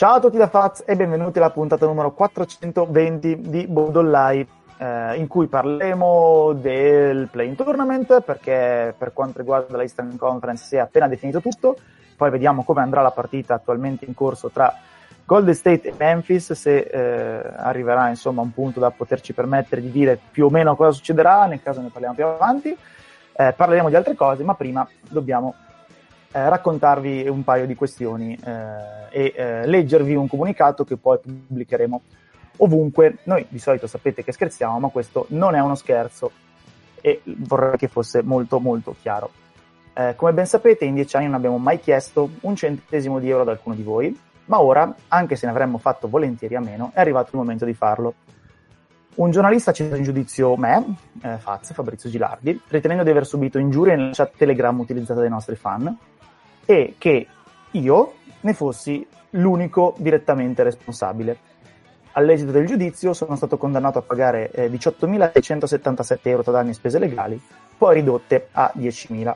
Ciao a tutti da Faz e benvenuti alla puntata numero 420 di Bodollai, eh, in cui parleremo del Play Tournament, perché per quanto riguarda la Eastern Conference si è appena definito tutto, poi vediamo come andrà la partita attualmente in corso tra Golden State e Memphis, se eh, arriverà insomma un punto da poterci permettere di dire più o meno cosa succederà, nel caso ne parliamo più avanti. Eh, parleremo di altre cose, ma prima dobbiamo eh, raccontarvi un paio di questioni eh, e eh, leggervi un comunicato che poi pubblicheremo ovunque. Noi di solito sapete che scherziamo, ma questo non è uno scherzo e vorrei che fosse molto molto chiaro. Eh, come ben sapete, in dieci anni non abbiamo mai chiesto un centesimo di euro ad alcuno di voi, ma ora, anche se ne avremmo fatto volentieri a meno, è arrivato il momento di farlo. Un giornalista ha citato in giudizio me, eh, Faz, Fabrizio Gilardi, ritenendo di aver subito ingiurie nella chat Telegram utilizzata dai nostri fan, e che io ne fossi l'unico direttamente responsabile. All'esito del giudizio sono stato condannato a pagare eh, 18.677 euro tra danni e spese legali, poi ridotte a 10.000.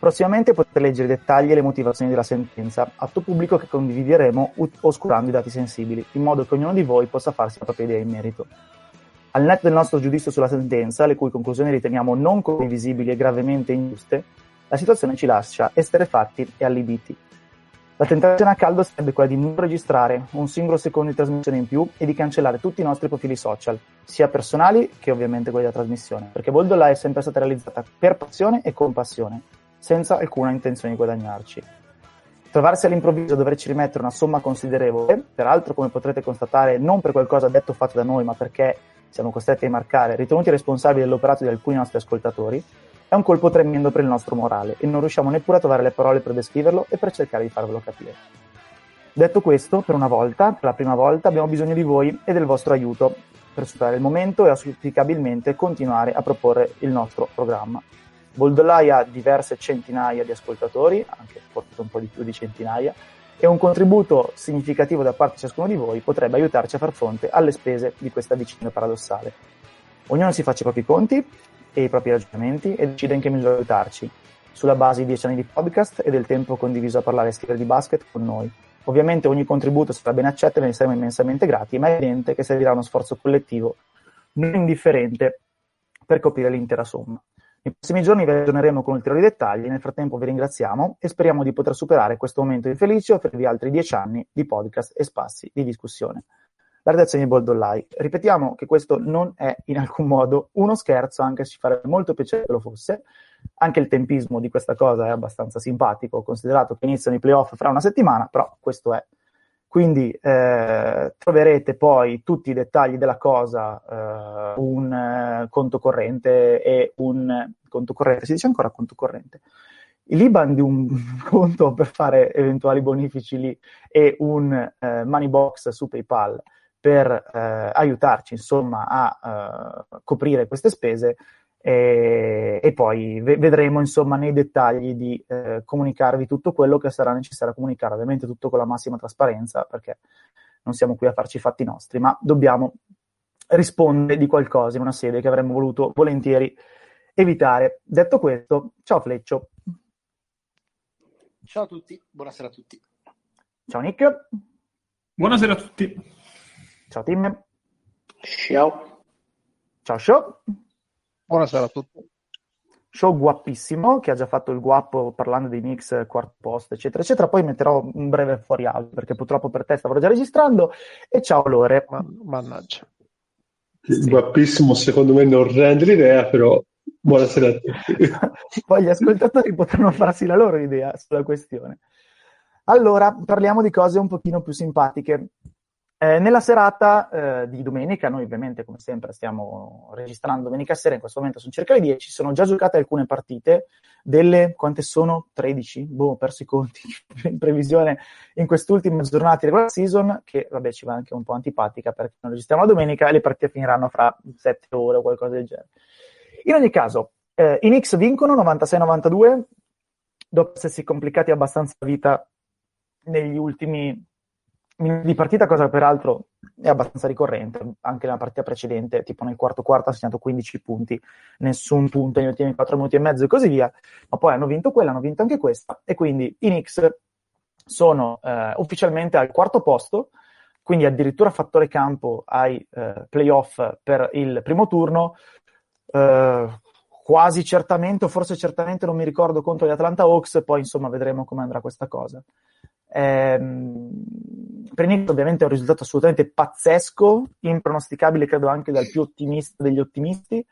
Prossimamente potete leggere i dettagli e le motivazioni della sentenza, atto pubblico che condivideremo oscurando i dati sensibili, in modo che ognuno di voi possa farsi la propria idea in merito. Al netto del nostro giudizio sulla sentenza, le cui conclusioni riteniamo non condivisibili e gravemente ingiuste, la situazione ci lascia esterefatti e allibiti. La tentazione a caldo sarebbe quella di non registrare un singolo secondo di trasmissione in più e di cancellare tutti i nostri profili social, sia personali che ovviamente quelli della trasmissione, perché Voldola è sempre stata realizzata per passione e con passione, senza alcuna intenzione di guadagnarci. Trovarsi all'improvviso a doverci rimettere una somma considerevole, peraltro come potrete constatare non per qualcosa detto o fatto da noi, ma perché siamo costretti a marcare, ritenuti responsabili dell'operato di alcuni nostri ascoltatori, è un colpo tremendo per il nostro morale e non riusciamo neppure a trovare le parole per descriverlo e per cercare di farvelo capire. Detto questo, per una volta, per la prima volta, abbiamo bisogno di voi e del vostro aiuto per superare il momento e auspicabilmente continuare a proporre il nostro programma. Boldolai ha diverse centinaia di ascoltatori, anche forse un po' di più di centinaia, e un contributo significativo da parte di ciascuno di voi potrebbe aiutarci a far fronte alle spese di questa vicenda paradossale. Ognuno si faccia i propri conti e i propri ragionamenti e decide in che misura aiutarci, sulla base di dieci anni di podcast e del tempo condiviso a parlare e scrivere di basket con noi. Ovviamente ogni contributo sarà ben accetto e ne saremo immensamente grati, ma è evidente che servirà uno sforzo collettivo non indifferente per coprire l'intera somma. Nei prossimi giorni vi aggiorneremo con ulteriori dettagli, nel frattempo vi ringraziamo e speriamo di poter superare questo momento infelice e offrirvi altri dieci anni di podcast e spazi di discussione la redazione di Boldollai. Ripetiamo che questo non è in alcun modo uno scherzo, anche se ci farebbe molto piacere che lo fosse. Anche il tempismo di questa cosa è abbastanza simpatico, considerato che iniziano i playoff fra una settimana, però questo è. Quindi eh, troverete poi tutti i dettagli della cosa, eh, un eh, conto corrente e un conto corrente, si dice ancora conto corrente, il Liban di un conto per fare eventuali bonifici lì e un eh, money box su PayPal per eh, aiutarci insomma a uh, coprire queste spese e, e poi ve- vedremo insomma nei dettagli di eh, comunicarvi tutto quello che sarà necessario comunicare, ovviamente tutto con la massima trasparenza perché non siamo qui a farci i fatti nostri, ma dobbiamo rispondere di qualcosa in una sede che avremmo voluto volentieri evitare. Detto questo, ciao Fleccio. Ciao a tutti, buonasera a tutti. Ciao Nick. Buonasera a tutti. Ciao Tim. Ciao. Ciao Show. Buonasera a tutti. Show guapissimo, che ha già fatto il guappo parlando dei Knicks, quarto posto, eccetera, eccetera. Poi metterò un breve fuori audio, perché purtroppo per te stavo già registrando. E ciao Lore. mannaggia. Sì. Guapissimo, secondo me non rende l'idea, però buonasera a tutti. Poi gli ascoltatori potranno farsi la loro idea sulla questione. Allora, parliamo di cose un pochino più simpatiche. Eh, nella serata eh, di domenica, noi ovviamente come sempre stiamo registrando domenica sera, in questo momento sono circa le 10, sono già giocate alcune partite, delle quante sono? 13? Boh, ho perso i conti in previsione in quest'ultima giornata di regular season, che vabbè ci va anche un po' antipatica perché non registriamo la domenica e le partite finiranno fra 7 ore o qualcosa del genere. In ogni caso, eh, i Knicks vincono 96-92, dopo essersi complicati abbastanza la vita negli ultimi di partita, cosa peraltro è abbastanza ricorrente, anche nella partita precedente, tipo nel quarto quarto ha segnato 15 punti, nessun punto negli ultimi 4 minuti e mezzo e così via, ma poi hanno vinto quella, hanno vinto anche questa, e quindi i Knicks sono eh, ufficialmente al quarto posto, quindi addirittura fattore campo ai eh, playoff per il primo turno, eh, quasi certamente, o forse certamente non mi ricordo contro gli Atlanta Hawks, poi insomma vedremo come andrà questa cosa. Ehm, per Knicks ovviamente è un risultato assolutamente pazzesco, impronosticabile credo anche dal più ottimista degli ottimisti,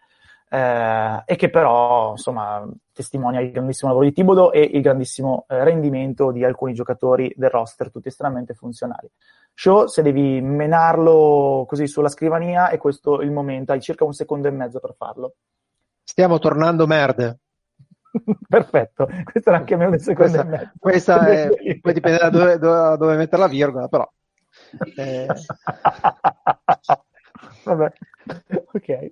eh, e che però insomma testimonia il grandissimo lavoro di Tibodo e il grandissimo eh, rendimento di alcuni giocatori del roster, tutti estremamente funzionali. Show, se devi menarlo così sulla scrivania, è questo il momento, hai circa un secondo e mezzo per farlo. Stiamo tornando merde. Perfetto, questo era anche meno del secondo Questa, questa è, poi dipende da dove, dove, dove mettere la virgola, però. Eh, Vabbè, ok.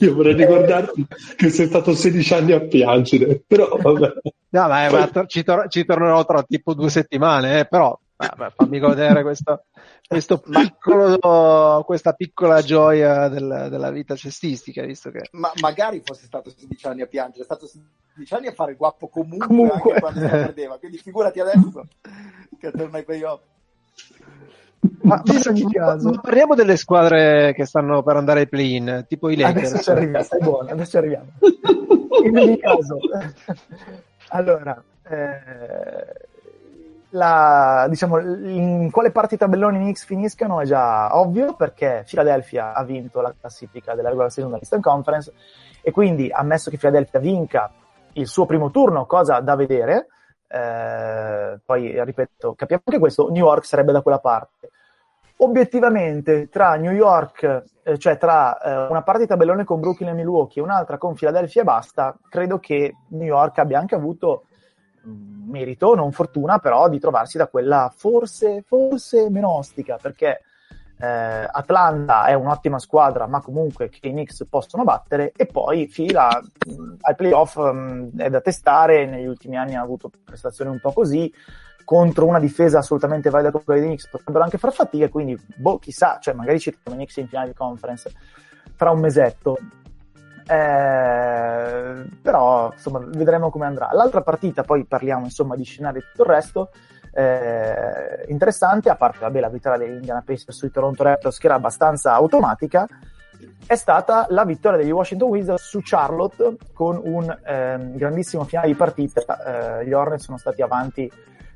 Io vorrei ricordarti che sei stato 16 anni a piangere, però vabbè. no, ma, ma to- ci, tor- ci tornerò tra tipo due settimane, eh, però vabbè, fammi godere questo, questo piccolo, questa piccola gioia del- della vita cestistica, visto che Ma magari fosse stato 16 anni a piangere, è stato 16 anni a fare il guappo comunque, Comunque. anche quando si perdeva. Quindi figurati adesso che torna ai playoff. Ma Sì, in ogni sì, caso, ma parliamo delle squadre che stanno per andare ai play-in, tipo i adesso Lakers. ci arriviamo, stai buono, adesso ci arriviamo. In ogni caso, allora, eh, la, diciamo, in quale parte i tabelloni Knicks finiscano è già ovvio perché Philadelphia ha vinto la classifica della regular season dell'Eastern Conference e quindi ammesso che Philadelphia vinca il suo primo turno, cosa da vedere, eh, poi ripeto, capiamo anche questo, New York sarebbe da quella parte. Obiettivamente, tra New York, eh, cioè tra eh, una parte di tabellone con Brooklyn e Milwaukee e un'altra con Philadelphia e basta, credo che New York abbia anche avuto merito, non fortuna, però di trovarsi da quella forse, forse meno ostica, perché eh, Atlanta è un'ottima squadra, ma comunque che i Knicks possono battere, e poi fila mh, ai playoff mh, è da testare, negli ultimi anni ha avuto prestazioni un po' così, contro una difesa assolutamente valida come quella dei Knicks potrebbero anche far fatica, quindi boh, chissà, cioè magari ci troviamo i Knicks in finale di conference fra un mesetto. Eh, però insomma vedremo come andrà. L'altra partita, poi parliamo insomma di scenari e tutto il resto. eh, interessante, a parte vabbè, la vittoria degli Indiana Pacers sui Toronto Raptors, che era abbastanza automatica, è stata la vittoria degli Washington Wizards su Charlotte con un ehm, grandissimo finale di partita. Eh, gli Hornets sono stati avanti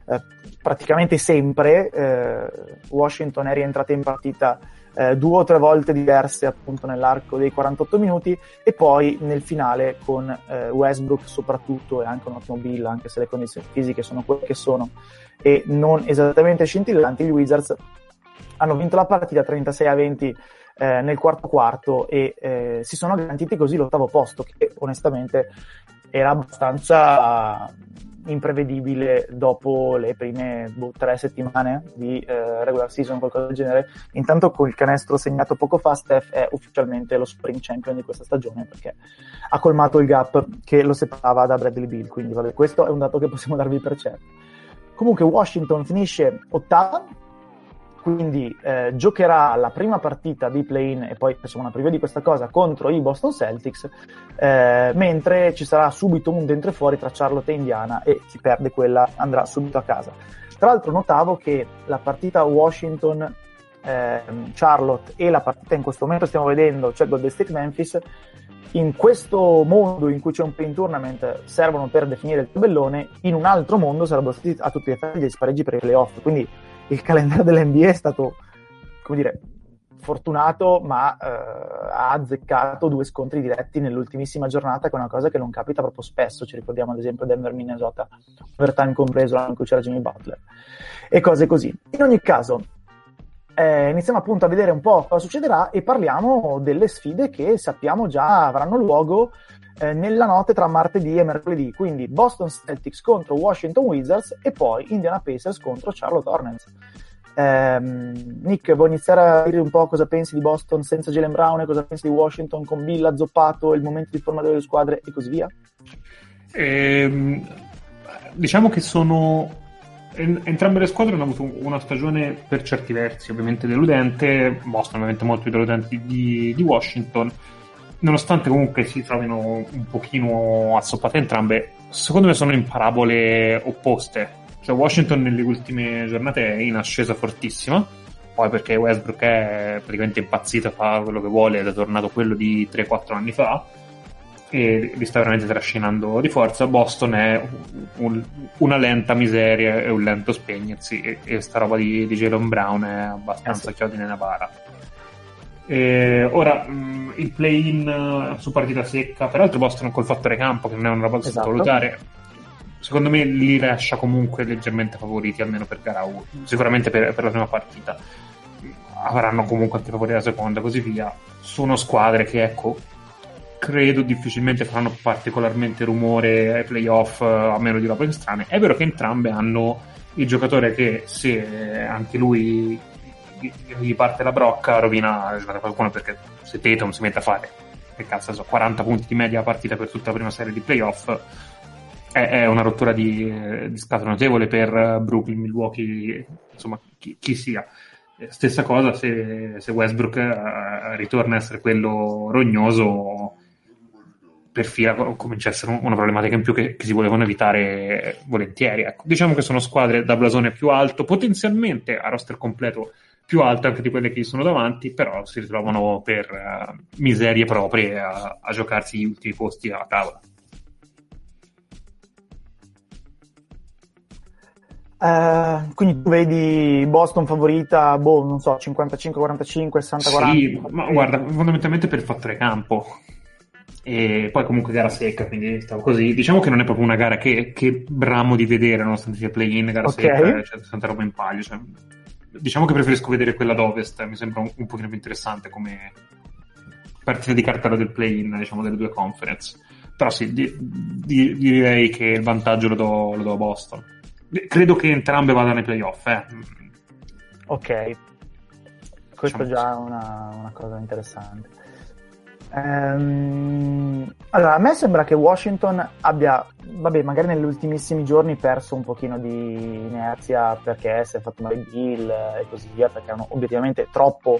eh, praticamente sempre. eh, Washington è rientrata in partita eh, due o tre volte diverse appunto nell'arco dei 48 minuti e poi nel finale con eh, Westbrook soprattutto e anche un ottimo Bill anche se le condizioni fisiche sono quelle che sono e non esattamente scintillanti gli Wizards hanno vinto la partita 36 a 20 eh, nel quarto quarto e eh, si sono garantiti così l'ottavo posto che onestamente era abbastanza imprevedibile dopo le prime boh, tre settimane di eh, regular season, qualcosa del genere. Intanto col canestro segnato poco fa, Steph è ufficialmente lo spring champion di questa stagione perché ha colmato il gap che lo separava da Bradley Bill, quindi vabbè, questo è un dato che possiamo darvi per certo. Comunque Washington finisce ottava, quindi eh, giocherà la prima partita di play-in e poi facciamo una preview di questa cosa contro i Boston Celtics, eh, mentre ci sarà subito un dentro e fuori tra Charlotte e Indiana e chi perde quella andrà subito a casa. Tra l'altro notavo che la partita Washington ehm, Charlotte e la partita in questo momento stiamo vedendo, cioè Golden State Memphis, in questo mondo in cui c'è un play tournament servono per definire il tabellone, in un altro mondo sarebbero stati a tutti gli effetti dei spareggi per i playoff, quindi il calendario dell'NBA è stato, come dire, fortunato, ma eh, ha azzeccato due scontri diretti nell'ultimissima giornata, che è una cosa che non capita proprio spesso. Ci ricordiamo ad esempio Denver Minnesota, overtime compreso, l'anno in cui c'era Jimmy Butler, e cose così. In ogni caso, eh, iniziamo appunto a vedere un po' cosa succederà e parliamo delle sfide che sappiamo già avranno luogo eh, nella notte tra martedì e mercoledì, quindi Boston Celtics contro Washington Wizards e poi Indiana Pacers contro Charlotte Hornets. Ehm, Nick, vuoi iniziare a dire un po' cosa pensi di Boston senza Jalen Brown e cosa pensi di Washington con Bill azzoppato, il momento di forma delle squadre e così via? Ehm, diciamo che sono en- entrambe le squadre hanno avuto una stagione per certi versi ovviamente deludente, Boston ovviamente molto più deludente di, di Washington, nonostante comunque si trovino un pochino assoppate entrambe, secondo me sono in parabole opposte, Cioè Washington nelle ultime giornate è in ascesa fortissima, poi perché Westbrook è praticamente impazzito, fa quello che vuole ed è tornato quello di 3-4 anni fa e li sta veramente trascinando di forza. Boston è un, una lenta miseria e un lento spegnersi e, e sta roba di, di Jalen Brown è abbastanza Eh sì. chiodi nella bara. E ora mh, il play-in eh, su partita secca, peraltro Boston col fattore campo, che non è una roba da Esatto. sottovalutare. Secondo me li lascia comunque leggermente favoriti, almeno per gara 1, sicuramente per, per la prima partita. Avranno comunque anche favori la seconda, così via. Sono squadre che, ecco, credo difficilmente faranno particolarmente rumore ai playoff, eh, a meno di robe strane. È vero che entrambe hanno il giocatore che se anche lui gli- parte la brocca rovina a qualcuno perché se Tatum si mette a fare che cazzo so, 40 punti di media partita per tutta la prima serie di playoff è, è una rottura di, eh, di scatola notevole per eh, Brooklyn, Milwaukee insomma chi, chi sia Eh, stessa cosa se, se Westbrook eh, ritorna a essere quello rognoso per fila co- comincia a essere un- una problematica in più che, che si volevano evitare volentieri. Ecco. Diciamo che sono squadre da blasone più alto, potenzialmente a roster completo più alto anche di quelle che gli sono davanti, però si ritrovano per eh, miserie proprie a, a giocarsi gli ultimi posti a tavola. Eh, quindi tu vedi Boston favorita, boh, non so, 55-45, 60-40? Sì, ma guarda, fondamentalmente per il fattore campo. E poi comunque gara secca, quindi stavo così. Diciamo che non è proprio una gara che, che bramo di vedere, nonostante sia play-in, gara Ok. secca, c'è tanta roba in palio. cioè, diciamo che preferisco vedere quella d'Ovest, mi sembra un, un pochino più interessante come partita di cartella del play-in, diciamo, delle due conference. Però sì, di- di- direi che il vantaggio lo do, lo do a Boston. Credo che entrambe vadano ai playoff, eh. Ok, questo Diciamo già è una, una cosa interessante. Ehm, allora, a me sembra che Washington abbia, vabbè, magari negli ultimissimi giorni perso un pochino di inerzia perché si è fatto male Bill e così via, perché erano obiettivamente troppo,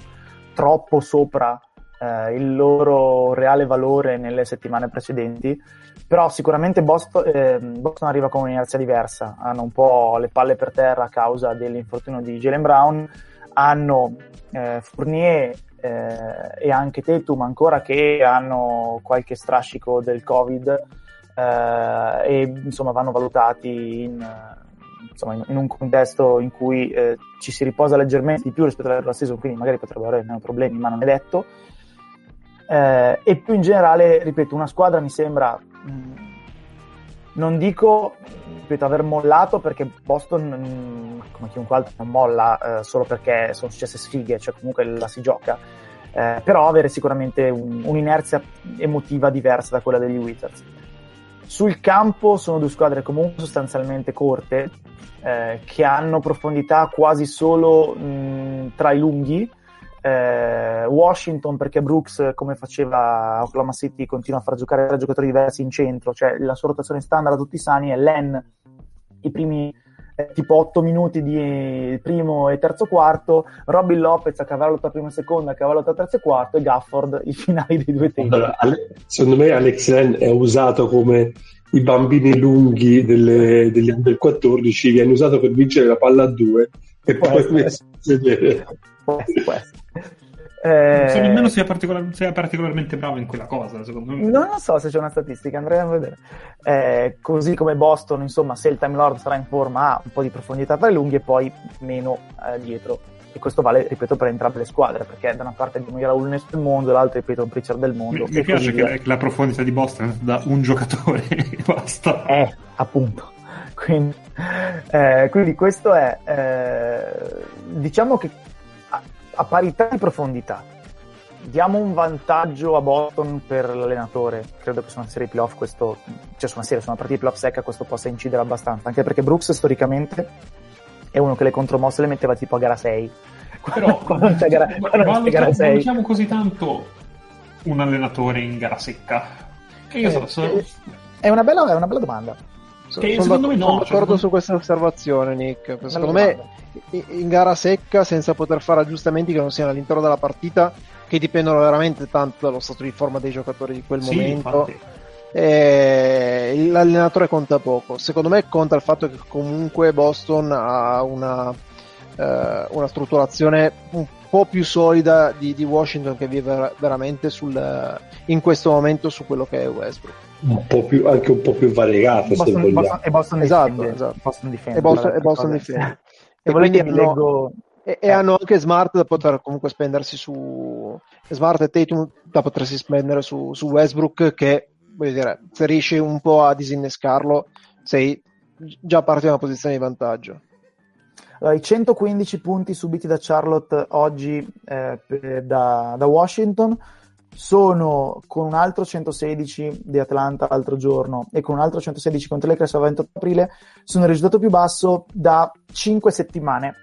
troppo sopra eh, il loro reale valore nelle settimane precedenti. Però sicuramente Boston, eh, Boston arriva con un'inerzia diversa, hanno un po' le palle per terra a causa dell'infortunio di Jalen Brown, hanno eh, Fournier eh, e anche Tatum ancora che hanno qualche strascico del Covid eh, e insomma vanno valutati in, insomma, in, un contesto in cui eh, ci si riposa leggermente di più rispetto alla season, quindi magari potrebbero avere meno problemi, ma non è detto. Eh, e più in generale, ripeto, una squadra mi sembra, mh, non dico, ripeto, aver mollato perché Boston, mh, come chiunque altro, non molla eh, solo perché sono successe sfighe, cioè comunque la si gioca, eh, però avere sicuramente un- un'inerzia emotiva diversa da quella degli Wizards. Sul campo sono due squadre comunque sostanzialmente corte, eh, che hanno profondità quasi solo mh, tra i lunghi, eh, Washington perché Brooks come faceva Oklahoma City continua a far giocare tre giocatori diversi in centro cioè la sua rotazione standard a tutti sani è Len i primi eh, tipo 8 minuti di primo e terzo quarto Robin Lopez a cavallo tra prima e seconda a cavallo tra terzo e quarto e Gafford i finali dei due tempi Allora, secondo me Alex Len è usato come i bambini lunghi delle, degli under 14, viene usato per vincere la palla a due e poi messo a sedere. può essere, può essere. Non so Eh, nemmeno sia, particolar- sia particolarmente bravo in quella cosa, secondo me. Non lo so se c'è una statistica, andremo a vedere. Eh, così come Boston, insomma, se il Time Lord sarà in forma ha un po' di profondità tra i lunghi e poi meno eh, dietro. E questo vale, ripeto, per entrambe le squadre, perché da una parte abbiamo Ira Ulnes del mondo, dall'altra, ripeto, un Pritchard del mondo. Mi, mi piace che, che la profondità di Boston è da un giocatore e basta. Eh, appunto. Quindi, eh, quindi questo è, eh, diciamo che a, parità di profondità, diamo un vantaggio a Boston per l'allenatore. Credo che su una serie playoff questo, cioè su una serie, su una partita di playoff secca questo possa incidere abbastanza, anche perché Brooks storicamente è uno che le contromosse le metteva tipo a gara 6. Però quando non c'è gara, quando non c'è gara valuta- 6. valutiamo così tanto un allenatore in gara secca. Che io so, so- Eh, è, una bella, è una bella domanda. Che sono secondo me d'ac- no, sono cioè, d'accordo secondo- su questa osservazione, Nick. Secondo me in gara secca, senza poter fare aggiustamenti che non siano all'interno della partita, che dipendono veramente tanto dallo stato di forma dei giocatori di quel sì, momento, l'allenatore conta poco. Secondo me conta il fatto che comunque Boston ha una, eh, una strutturazione un po' più solida di, di Washington che vive veramente sul, in questo momento su quello che è Westbrook. Un po' più, anche un po' più variegata Boston, se vogliamo. Boston, e Boston Esatto, esatto. Boston difende. E Boston, quella e Boston. E E quindi hanno- leggo... E, e Eh. hanno anche Smart da poter comunque spendersi su Smart e Tatum da potersi spendere su, su Westbrook che voglio dire, se riesci un po' a disinnescarlo sei già parti da una posizione di vantaggio. Allora, i 115 punti subiti da Charlotte oggi eh, per- da, da Washington sono con un altro 116 di Atlanta l'altro giorno e con un altro 116 contro le Lakers al 28 aprile sono il risultato più basso da 5 settimane.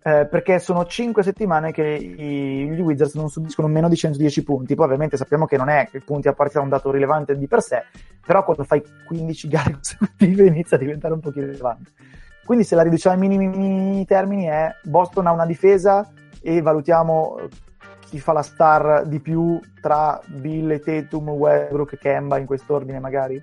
Eh, perché sono 5 settimane che i, gli Wizards non subiscono meno di 110 punti. Poi ovviamente sappiamo che non è che i punti a partita un dato rilevante di per sé però quando fai 15 gare consecutive inizia a diventare un pochino rilevante. Quindi se la riduciamo ai minimi, termini è Boston ha una difesa e valutiamo chi fa la star di più tra Bill e Tatum, Westbrook e Kemba in quest'ordine magari?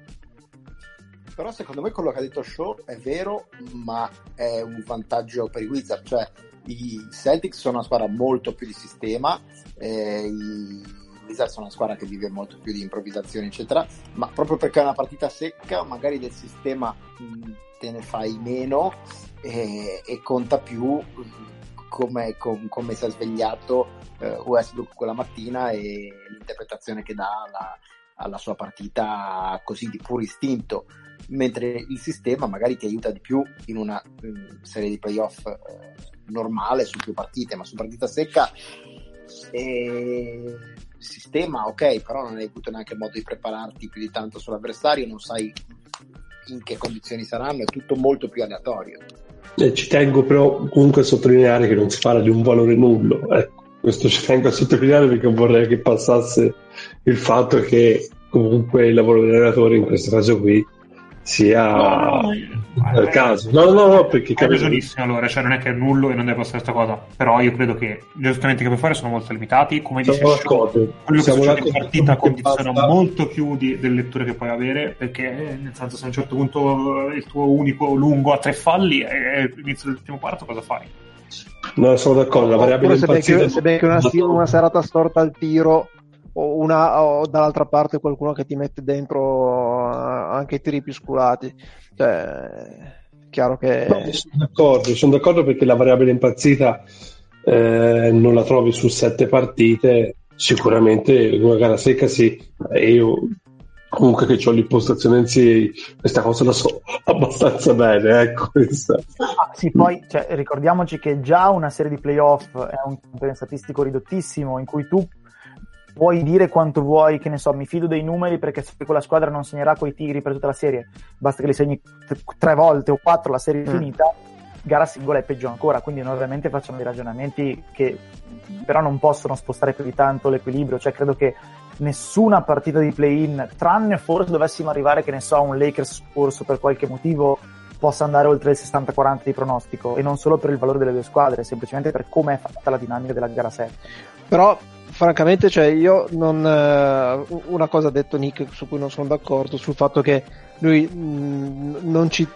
Però secondo me quello che ha detto Shaw è vero, ma è un vantaggio per i Wizards. Cioè, i Celtics sono una squadra molto più di sistema, eh, i Wizards sono una squadra che vive molto più di improvvisazione, eccetera. Ma proprio perché è una partita secca, magari del sistema mh, te ne fai meno e, e conta più mh, come, com- come è svegliato eh, Westbrook quella mattina e l'interpretazione che dà alla, alla sua partita così di puro istinto mentre il sistema magari ti aiuta di più in una mm, serie di playoff eh, normale su più partite, ma su partita secca il sistema ok, però non hai avuto neanche modo di prepararti più di tanto sull'avversario, non sai in che condizioni saranno, è tutto molto più aleatorio. Eh, ci tengo però comunque a sottolineare che non si parla di un valore nullo. Ecco, questo ci tengo a sottolineare perché vorrei che passasse il fatto che comunque il lavoro dell'allenatore in questo caso qui sia No, no, al caso. No, no, no, perché capisco. ragionissimo allora, cioè non è che è nullo e non deve passare questa cosa, però io credo che gli aggiustamenti che puoi fare sono molto limitati, come dice d'accordo. quello che Siamo succede in partita che condiziona basta- molto più di- delle letture che puoi avere, perché eh, nel senso se a un certo punto il tuo unico lungo ha tre falli e all'inizio dell'ultimo quarto cosa fai? No, sono d'accordo. La variabile Oppure impazzita- se becchi una, una serata storta al tiro o, una, o dall'altra parte qualcuno che ti mette dentro eh, anche i tiri più sculati. Cioè, chiaro che... No, sono d'accordo, sono d'accordo perché la variabile impazzita eh, non la trovi su sette partite, sicuramente una gara secca sì, e io comunque che ho l'impostazione in sì, questa cosa la so abbastanza bene, ecco questa. Ah, sì, poi cioè, ricordiamoci che già una serie di playoff è un campione statistico ridottissimo in cui tu puoi dire quanto vuoi, che ne so, mi fido dei numeri perché se quella squadra non segnerà quei tiri per tutta la serie, basta che li segni t- tre volte o quattro, la serie è Mm. finita, gara singola è peggio ancora, quindi noi ovviamente facciamo dei ragionamenti che però non possono spostare più di tanto l'equilibrio, cioè credo che nessuna partita di play-in, tranne forse dovessimo arrivare, che ne so, a un Lakers Spurs per qualche motivo, possa andare oltre il 60-40 di pronostico, e non solo per il valore delle due squadre, semplicemente per come è fatta la dinamica della gara 7. Però, francamente, cioè, io non. eh, una cosa ha detto Nick su cui non sono d'accordo, sul fatto che lui mh, non ci.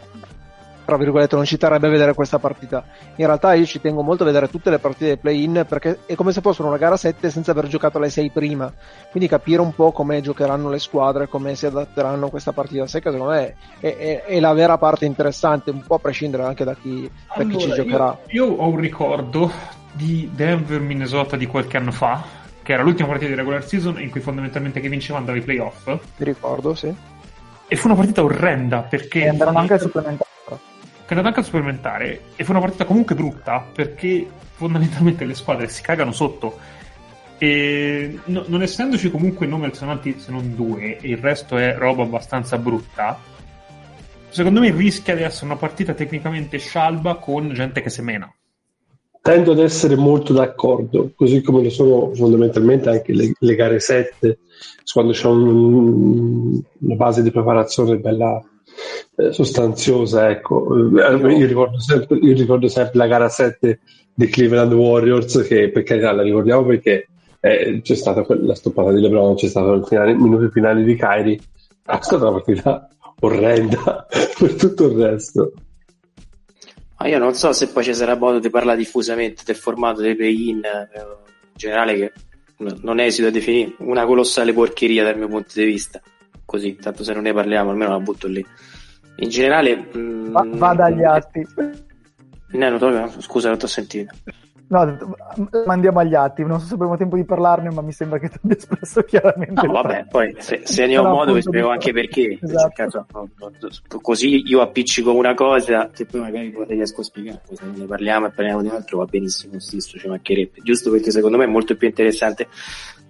Tra virgolette, non ci terrebbe a vedere questa partita. In realtà, io ci tengo molto a vedere tutte le partite dei play-in perché è come se fossero una gara 7 senza aver giocato le 6 prima. Quindi capire un po' come giocheranno le squadre, come si adatteranno a questa partita secca, secondo me è, è- è la vera parte interessante, un po' a prescindere anche da chi, da chi ci Allora, giocherà. Io, io ho un ricordo di Denver-Minnesota di qualche anno fa, che era l'ultima partita di regular season in cui fondamentalmente chi vinceva andava ai playoff, Mi ricordo, sì. e fu una partita orrenda perché... E andarono anche al supplementare. Che è andata anche a supplementare e fu una partita comunque brutta perché fondamentalmente le squadre si cagano sotto. E no- non essendoci comunque nomi alzananti se non due e il resto è roba abbastanza brutta secondo me rischia di essere una partita tecnicamente scialba con gente che semena. Tendo ad essere molto d'accordo, così come lo sono fondamentalmente anche le, le gare 7, quando c'è un- una base di preparazione bella sostanziosa. Ecco. Eh, Io, ricordo sempre, io ricordo sempre la gara 7 di Cleveland Warriors, che per carità la ricordiamo perché eh, c'è stata la stoppata di LeBron, c'è stato il finale, minuto finale di Kyrie, è stata una partita orrenda per tutto il resto. Ma io non so se poi ci sarà modo di parlare diffusamente del formato dei play-in eh, in generale che non esito a definire una colossale porcheria dal mio punto di vista. Così, tanto se non ne parliamo almeno la butto lì. In generale... mm, Va, vada agli atti. No, no, scusa, non ti ho sentito. No, mandiamo agli atti. Non so se avremo tempo di parlarne, ma mi sembra che tu abbia espresso chiaramente. No, vabbè, poi se, se ne ho Però modo vi spiego anche perché. Esatto. No, Così io appiccico una cosa che poi magari poi riesco a spiegare. Se ne parliamo e parliamo di altro va benissimo, stesso ci mancherebbe. Giusto perché secondo me è molto più interessante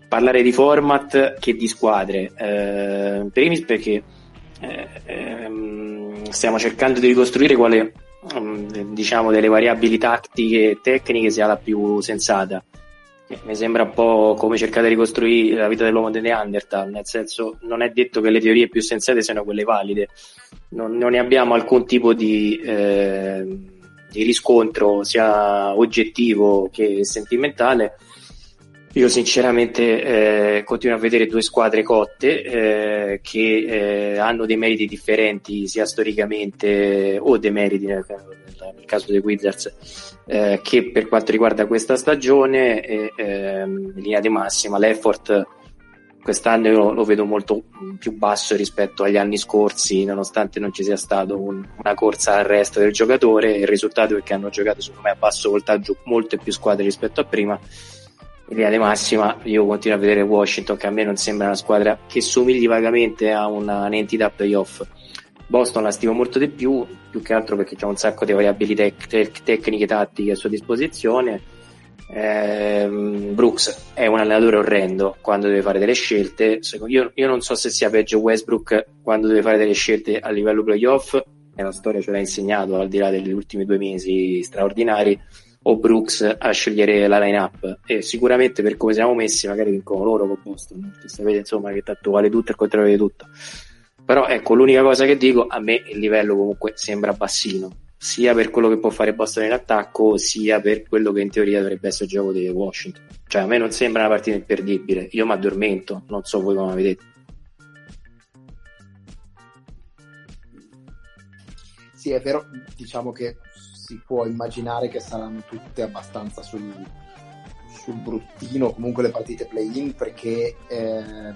parlare di format che di squadre. Eh, primis perché eh, ehm, stiamo cercando di ricostruire quale mm, diciamo delle variabili tattiche e tecniche sia la più sensata. Eh, Mi sembra un po' come cercare di ricostruire la vita dell'uomo di Neanderthal, nel senso non è detto che le teorie più sensate siano quelle valide, non, non ne abbiamo alcun tipo di, eh, di riscontro sia oggettivo che sentimentale. Io sinceramente eh, continuo a vedere due squadre cotte eh, che eh, hanno dei meriti differenti sia storicamente o dei meriti nel, nel caso dei Wizards eh, che per quanto riguarda questa stagione ehm, in linea di massima l'effort quest'anno io lo vedo molto più basso rispetto agli anni scorsi nonostante non ci sia stato un- una corsa al resto del giocatore. Il risultato è che hanno giocato secondo me a basso voltaggio molte più squadre rispetto a prima in linea di massima io continuo a vedere Washington che a me non sembra una squadra che somigli vagamente a una, un'entità playoff Boston la stimo molto di più, più che altro perché c'è un sacco di variabili tec- tec- tecniche tattiche a sua disposizione. Ehm, Brooks è un allenatore orrendo quando deve fare delle scelte. Io, io non so se sia peggio Westbrook quando deve fare delle scelte a livello playoff, e la storia ce l'ha insegnato al di là degli ultimi due mesi straordinari, o Brooks a scegliere la line-up. E sicuramente per come siamo messi, magari vincono loro con Boston. Che sapete insomma che tanto vale tutto e il contrario di tutto. Però ecco, l'unica cosa che dico, a me il livello comunque sembra bassino, sia per quello che può fare Boston in attacco, sia per quello che in teoria dovrebbe essere il gioco di Washington. Cioè, a me non sembra una partita imperdibile, io mi addormento, non so voi come la vedete. Sì, è vero, diciamo che si può immaginare che saranno tutte abbastanza sul, sul bruttino, comunque le partite play-in, perché eh,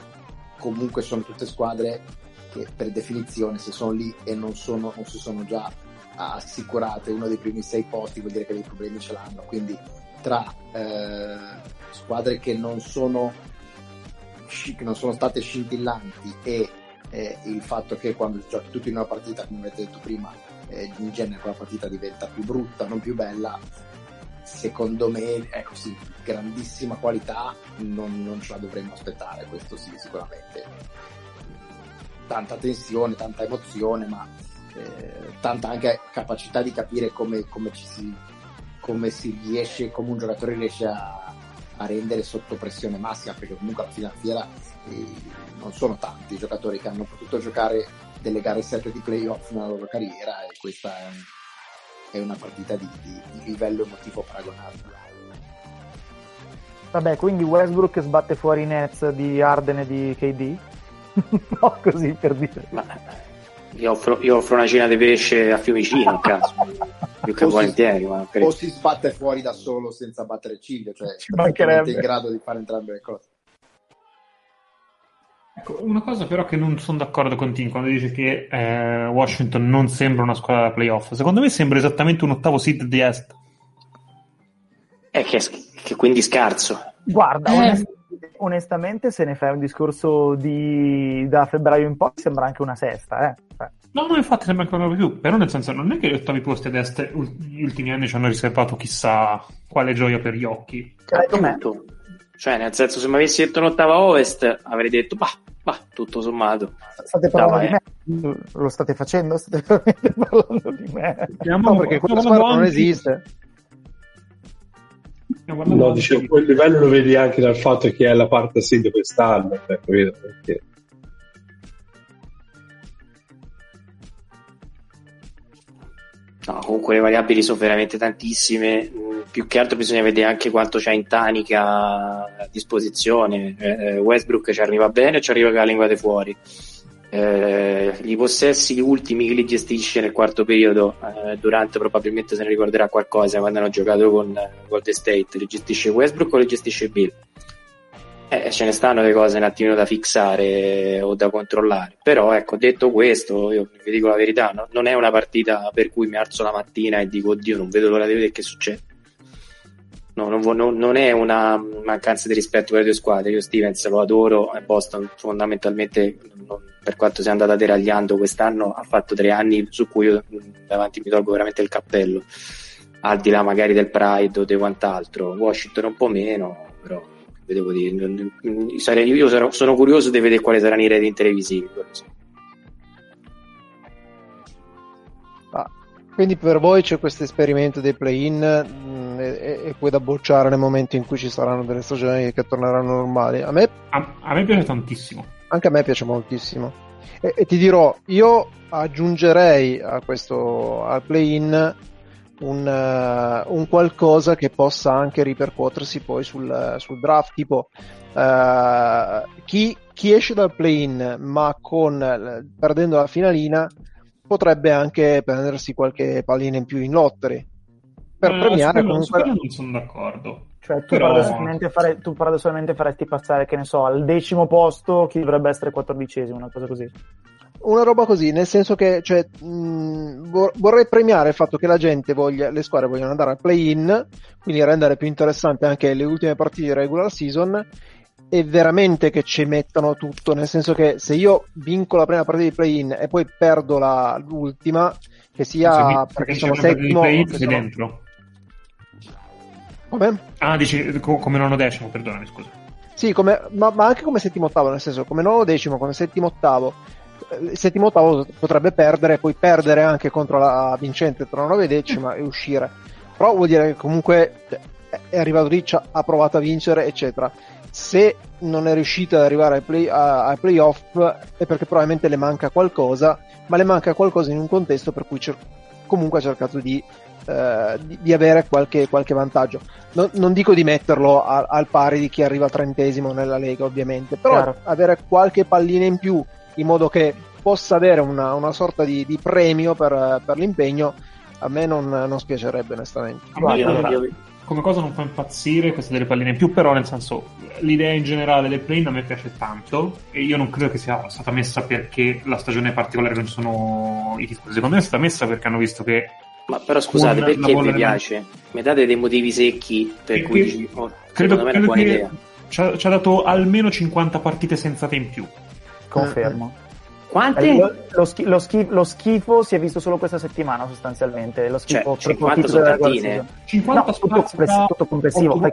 comunque sono tutte squadre che per definizione se sono lì e non, sono, non si sono già assicurate uno dei primi sei posti vuol dire che dei problemi ce l'hanno, quindi tra eh, squadre che non sono, che non sono state scintillanti e eh, il fatto che quando giochi tutti in una partita, come avete detto prima, eh, in genere quella partita diventa più brutta, non più bella. Secondo me, è così, grandissima qualità non, non ce la dovremmo aspettare, questo sì, sicuramente. Tanta tensione, tanta emozione, ma eh, tanta anche capacità di capire come, come si, come si riesce, come un giocatore riesce a, a rendere sotto pressione massima, perché comunque alla fiera eh, non sono tanti i giocatori che hanno potuto giocare delle gare 7 di playoff nella loro carriera e questa è, un- è una partita di, di- di livello emotivo paragonabile. Vabbè, quindi Westbrook sbatte fuori i Nets di Arden e di KD? no, così per dire. Ma io offro, io offro una cena di pesce a Fiumicino, caso, più che O si- volentieri, ma per- O si sbatte fuci da solo senza battere ciglio, cioè Ci è in grado di fare entrambe le cose. Ecco, una cosa però che non sono d'accordo con Tim quando dice che eh, Washington non sembra una squadra da playoff. Secondo me sembra esattamente un ottavo seed di Est. è che, che quindi scarso. Guarda, Eh. onest- onestamente, se ne fai un discorso di... da febbraio in poi, sembra anche una sesta, eh. Cioè, No, no, infatti sembra ancora di più. Però nel senso, non è che gli ottavi posti ad Est ul- gli ultimi anni ci hanno riservato chissà quale gioia per gli occhi. secondo me- Appunto. Cioè, nel senso, se mi avessi detto un'ottava ovest, avrei detto, bah, bah, tutto sommato. State parlando Dai, di me? Lo state facendo? State veramente parlando di me? No, perché quella squadra non esiste. Stiamo No, dicevo, quel livello lo vedi anche dal fatto che è la parte seed quest'anno, cioè, capito? Perché No, comunque le variabili sono veramente tantissime. Più che altro bisogna vedere anche quanto c'è in tanica a disposizione. Eh, eh, Westbrook ci arriva bene o ci arriva con la lingua di fuori? eh, i possessi ultimi che li gestisce nel quarto periodo, eh, Durante probabilmente se ne ricorderà qualcosa quando hanno giocato con eh, Golden State, li gestisce Westbrook o li gestisce Bill? Eh, ce ne stanno le cose un attimino da fissare o da controllare. Però, ecco, detto questo, io vi dico la verità, no? non è una partita per cui mi alzo la mattina e dico, oddio, non vedo l'ora di vedere che succede. No, non, non, non, è una mancanza di rispetto per le due squadre. Io Stevens lo adoro e Boston fondamentalmente, per quanto sia andata deragliando quest'anno, ha fatto tre anni su cui io davanti mi tolgo veramente il cappello, al di là magari del Pride o di quant'altro. Washington un po' meno, però devo dire. Io sono curioso di vedere quali saranno i rating televisivi. Quindi per voi c'è questo esperimento dei play-in mh, e, e, poi da bocciare nel momento in cui ci saranno delle stagioni che torneranno normali. A me, a, a me piace tantissimo. Anche a me piace moltissimo. E, e ti dirò, io aggiungerei a questo al play-in un, uh, un, qualcosa che possa anche ripercuotersi poi sul, sul draft, tipo uh, chi, chi, esce dal play-in ma con, perdendo la finalina potrebbe anche prendersi qualche pallina in più in lottery per eh, premiare su comunque... non sono d'accordo. Cioè, tu, Però... paradossalmente fare, tu paradossalmente faresti passare, che ne so, al decimo posto chi dovrebbe essere quattordicesimo, una cosa così una roba così, nel senso che cioè, mh, vorrei premiare il fatto che la gente voglia, le squadre vogliono andare al play-in, quindi rendere più interessante anche le ultime partite di regular season e veramente che ci mettano tutto, nel senso che se io vinco la prima partita di play-in e poi perdo la, l'ultima, che sia se perché sono settimo... Sei sono... dentro. Come? Ah, dici co- come nono decimo, perdonami, scusa. Sì, come, ma, ma anche come settimo ottavo, nel senso come nono decimo, come settimo ottavo il settimo ottavo potrebbe perdere, poi perdere anche contro la vincente tra 9 e decima e uscire. Però vuol dire che comunque è arrivato lì, ha provato a vincere, eccetera. Se non è riuscito ad arrivare ai, play, ai playoff è perché probabilmente le manca qualcosa, ma le manca qualcosa in un contesto per cui cer- comunque ha cercato di, eh, di, di avere qualche, qualche vantaggio. No, non dico di metterlo a, al pari di chi arriva trentesimo nella Lega, ovviamente, però Chiaro. avere qualche pallina in più in modo che possa avere una, una sorta di, di premio per, per, l'impegno, a me non, non spiacerebbe onestamente. Allora, come cosa non fa impazzire questa delle palline in più, però nel senso l'idea in generale del play a me piace tanto e io non credo che sia stata messa perché la stagione particolare non sono i titoli, secondo me è stata messa perché hanno visto che ma però scusate, perché vi piace? Mi date dei motivi secchi per perché cui dici, oh, credo, me è una buona idea. Ci ha, ci ha dato almeno 50 partite sensate in più. Confermo. Quante? Eh, lo, lo, schi- lo, schi- lo, schifo si è visto solo questa settimana sostanzialmente. Lo schifo cioè, 50 sono tantine. 50 no, tutto, compless- tutto complessivo. Fai,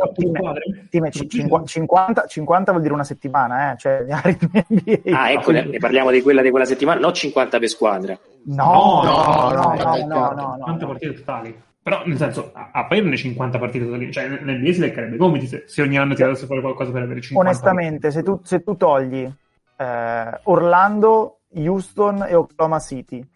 time, 50, 50, vuol dire una settimana, eh? cioè Ah, ecco, ne, ne, parliamo di quella di quella settimana, no 50 per squadra. No, no, no, no, no, no, 50 partite totali. Però, nel senso, a, a parirne 50 partite totali, cioè nel mese leccherebbe i gomiti se, se, ogni anno ti dovesse fare qualcosa per avere 50 Onestamente, se tu, se tu togli eh, Orlando, Houston e Oklahoma City.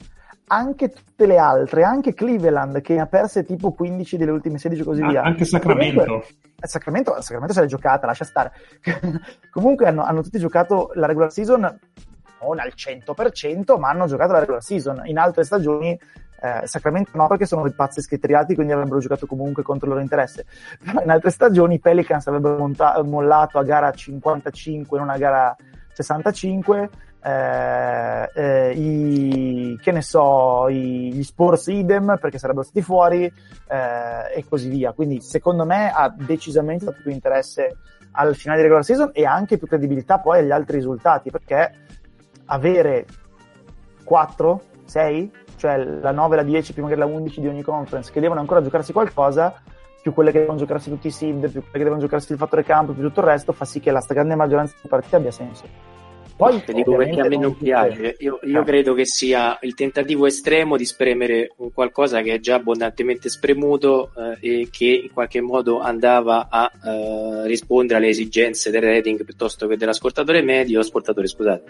Anche tutte le altre, anche Cleveland che ne ha perse tipo 15 delle ultime 16 così ah, via. Anche Sacramento. Comunque, eh, Sacramento, Sacramento se l'è giocata, lascia stare. Comunque hanno, hanno, tutti giocato la regular season non al 100%, ma hanno giocato la regular season. In altre stagioni eh, Sacramento no, perché sono dei pazzi schiettriati, quindi avrebbero giocato comunque contro il loro interesse. Però in altre stagioni i Pelicans avrebbero monta- mollato a gara 55, non a gara 65, eh, eh, i, che ne so, i, gli Spurs idem perché sarebbero stati fuori eh, e così via. Quindi secondo me ha decisamente dato più interesse al finale di regular season e anche più credibilità poi agli altri risultati perché avere 4, 6, cioè la 9, la 10, prima che la 11 di ogni conference che devono ancora giocarsi qualcosa più quelle che devono giocarsi tutti i seed, più quelle che devono giocarsi il fattore campo, più tutto il resto, fa sì che la stragrande maggioranza delle partite abbia senso. Poi, Ti dico perché a me non piace. Io, io no. credo che sia il tentativo estremo di spremere un qualcosa che è già abbondantemente spremuto eh, e che in qualche modo andava a eh, rispondere alle esigenze del rating piuttosto che dell'ascoltatore medio, ascoltatore scusate,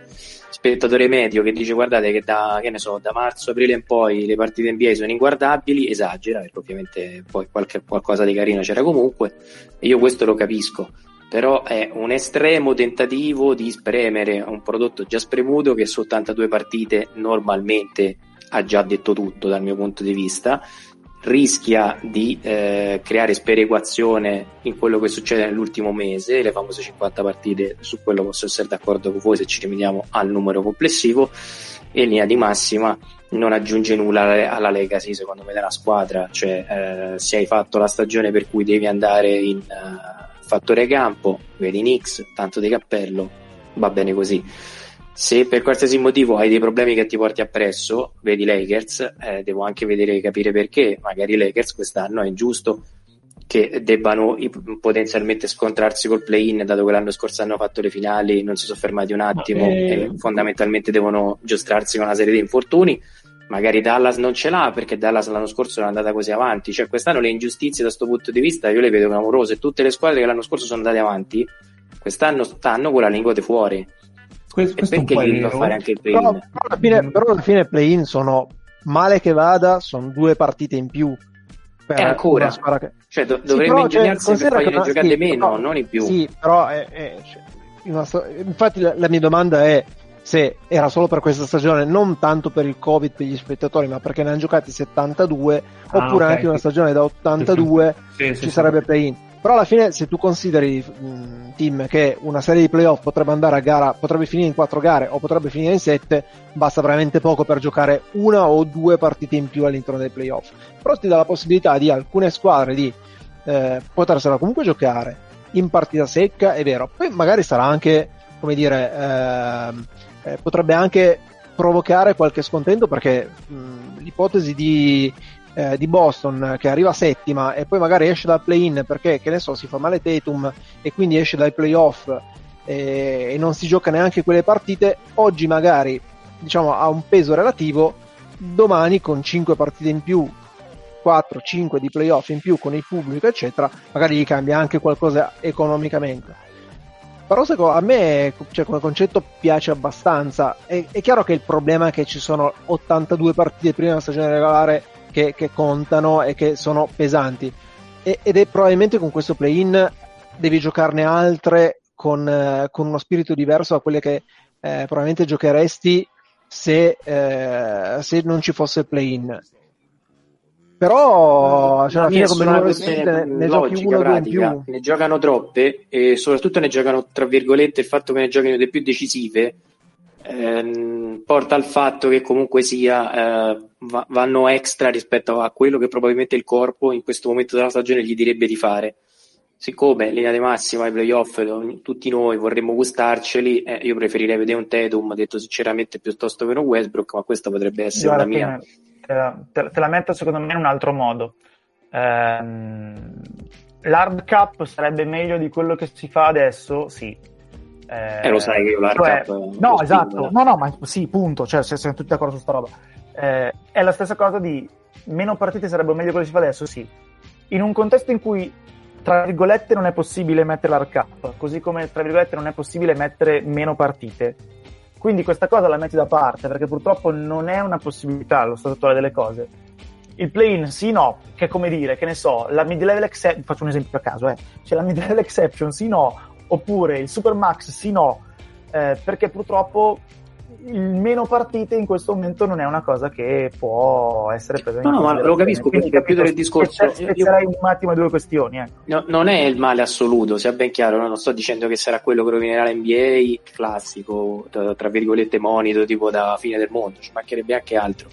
spettatore medio che dice guardate che da, che ne so, da marzo, aprile in poi le partite NBA sono inguardabili, esagera perché ovviamente poi qualche, qualcosa di carino c'era comunque. E io questo lo capisco però è un estremo tentativo di spremere un prodotto già spremuto che su 82 partite normalmente ha già detto tutto dal mio punto di vista. Rischia di eh, creare sperequazione in quello che succede nell'ultimo mese, le famose 50 partite, su quello posso essere d'accordo con voi se ci rimediamo al numero complessivo, e in linea di massima non aggiunge nulla alla legacy secondo me della squadra, cioè eh, se hai fatto la stagione per cui devi andare in uh, fattore campo, vedi Nix, tanto di cappello, va bene così se per qualsiasi motivo hai dei problemi che ti porti appresso, vedi Lakers, eh, devo anche vedere capire perché. Magari Lakers quest'anno è giusto che debbano potenzialmente scontrarsi col play-in, dato che l'anno scorso hanno fatto le finali, non si sono fermati un attimo eh... e fondamentalmente devono giostrarsi con una serie di infortuni. Magari Dallas non ce l'ha perché Dallas l'anno scorso non è andata così avanti. Cioè, quest'anno le ingiustizie da questo punto di vista io le vedo clamorose. Tutte le squadre che l'anno scorso sono andate avanti, quest'anno stanno con la linguote fuori questo, questo perché gli a fare anche il play-in? Però, però, alla fine, però alla fine play-in sono male che vada, sono due partite in più. Per e ancora, che... cioè, do- dovremmo sì, ingegnarsi cioè, per fargliene giocare sì, meno, però, non in più. Sì, però è, è, cioè, infatti la, la mia domanda è se era solo per questa stagione, non tanto per il Covid per gli spettatori, ma perché ne hanno giocati 72, ah, oppure okay, anche una stagione da 82 sì, sì, ci sarebbe play-in. Però alla fine, se tu consideri mh, team che una serie di playoff potrebbe andare a gara, potrebbe finire in quattro gare o potrebbe finire in sette, basta veramente poco per giocare una o due partite in più all'interno dei playoff. Però ti dà la possibilità di alcune squadre di eh, potersela comunque giocare in partita secca, è vero. Poi magari sarà anche, come dire, eh, eh, potrebbe anche provocare qualche scontento perché mh, l'ipotesi di eh, di Boston che arriva settima e poi magari esce dal play-in perché, che ne so, si fa male Tatum e quindi esce dai playoff e, e non si gioca neanche quelle partite, oggi magari diciamo ha un peso relativo, domani con 5 partite in più 4, 5 di playoff in più con il pubblico, eccetera, magari gli cambia anche qualcosa economicamente. Però secondo, a me cioè, come concetto piace abbastanza. È, è, chiaro che il problema è che ci sono 82 partite prima della stagione regolare che, che contano e che sono pesanti. E, ed è probabilmente con questo play-in devi giocarne altre con, eh, con uno spirito diverso da quelle che eh, probabilmente giocheresti se, eh, se non ci fosse il play-in. Però cioè, alla fine come numero ne, ne giochi uno pratica, più. Ne giocano troppe e soprattutto ne giocano tra virgolette il fatto che ne giochino le più decisive ehm, porta al fatto che comunque sia eh, vanno extra rispetto a quello che probabilmente il corpo in questo momento della stagione gli direbbe di fare. Siccome linea di massima ai playoff tutti noi vorremmo gustarceli, eh, io preferirei vedere un Tatum, detto sinceramente, piuttosto che un Westbrook, ma questa potrebbe essere Guarda, una mia. Te, te, la metto secondo me in un altro modo. Ehm, l'hard cap sarebbe meglio di quello che si fa adesso? Sì, eh, eh, lo sai che io l'hard cioè, No, esatto, no, no, ma sì, punto, cioè se siamo tutti d'accordo su sta roba. Eh, è la stessa cosa di meno partite sarebbe meglio quello che si fa adesso, sì. In un contesto in cui, tra virgolette, non è possibile mettere l'hard cap, così come, tra virgolette, non è possibile mettere meno partite. Quindi questa cosa la metti da parte, perché purtroppo non è una possibilità allo stato attuale delle cose. Il play-in sì, no, che è come dire, che ne so, la mid-level exception, faccio un esempio a caso, eh, c'è la mid-level exception sì, no, oppure il Super Max sì no, eh, perché purtroppo meno partite in questo momento non è una cosa che può essere presa in No, no, ma lo capisco, quindi per chiudere il discorso... Spezzerei un attimo due questioni. Ecco. No, non è il male assoluto, sia ben chiaro, no? non sto dicendo che sarà quello che rovinerà l'NBA classico, tra virgolette monito, tipo da fine del mondo, ci mancherebbe anche altro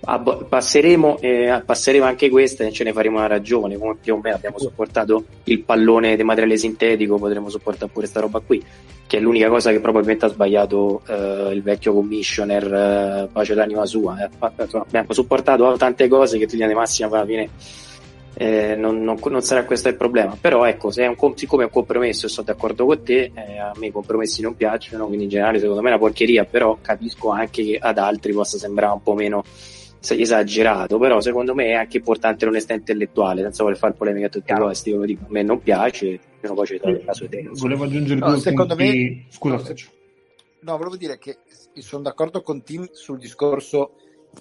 passeremo, eh, passeremo anche questa e ce ne faremo una ragione. Come più o meno abbiamo sopportato il pallone di materiale sintetico, potremo sopportare pure questa roba qui, che è l'unica cosa che probabilmente ha sbagliato eh, il vecchio commissioner, eh, pace d'anima sua. Eh. Abbiamo sopportato tante cose che tu di massima alla fine. Eh, non, non, non, sarà questo il problema. Però ecco, se è un, siccome è un compromesso e sono d'accordo con te, eh, a me i compromessi non piacciono, quindi in generale secondo me è una porcheria, però capisco anche che ad altri possa sembrare un po' meno esagerato, però secondo me è anche importante l'onestà intellettuale, senza voler fare polemica a tutti i costi, dico, a me non piace, però poi c'è il caso te. Volevo aggiungere no, due secondo punti... me... Scusa, No, volevo dire che sono d'accordo con Tim sul discorso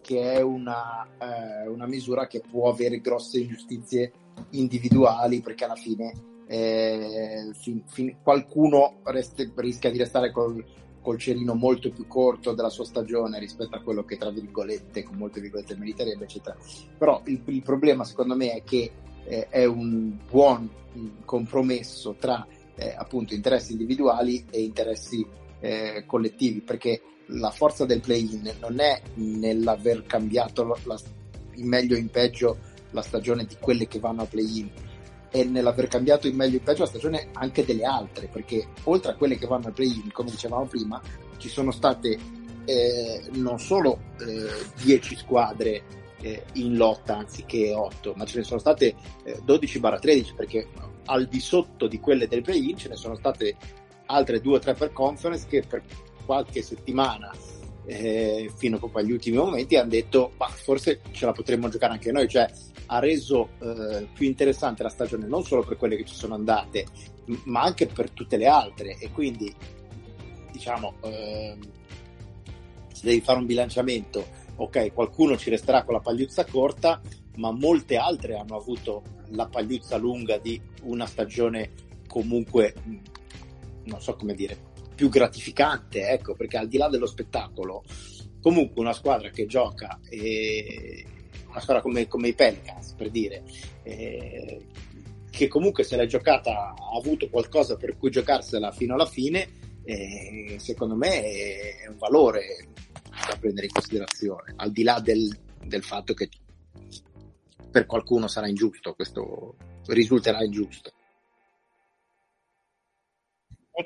che è una, eh, una misura che può avere grosse ingiustizie individuali, perché alla fine eh, fin, fin, qualcuno reste, rischia di restare col, col cerino molto più corto della sua stagione rispetto a quello che tra virgolette, con molte virgolette meriterebbe, eccetera. Però il, il problema secondo me è che eh, è un buon compromesso tra eh, appunto interessi individuali e interessi eh, collettivi, perché la forza del play-in non è nell'aver cambiato la, in meglio o in peggio la stagione di quelle che vanno a play-in, è nell'aver cambiato in meglio in peggio la stagione anche delle altre, perché oltre a quelle che vanno a play-in, come dicevamo prima, ci sono state eh, non solo 10 eh, squadre eh, in lotta anziché 8, ma ce ne sono state 12-13 eh, perché al di sotto di quelle del play-in ce ne sono state altre 2 o 3 per conference che per qualche settimana eh, fino proprio agli ultimi momenti hanno detto ma forse ce la potremmo giocare anche noi, cioè ha reso eh, più interessante la stagione non solo per quelle che ci sono andate ma anche per tutte le altre. E quindi diciamo eh, se devi fare un bilanciamento ok qualcuno ci resterà con la pagliuzza corta ma molte altre hanno avuto la pagliuzza lunga di una stagione comunque non so come dire più gratificante, ecco, perché al di là dello spettacolo, comunque una squadra che gioca, e una squadra come, come i Pelicans, per dire, eh, che comunque se l'è giocata ha avuto qualcosa per cui giocarsela fino alla fine, eh, secondo me è, un valore da prendere in considerazione, al di là del, del fatto che per qualcuno sarà ingiusto, questo risulterà ingiusto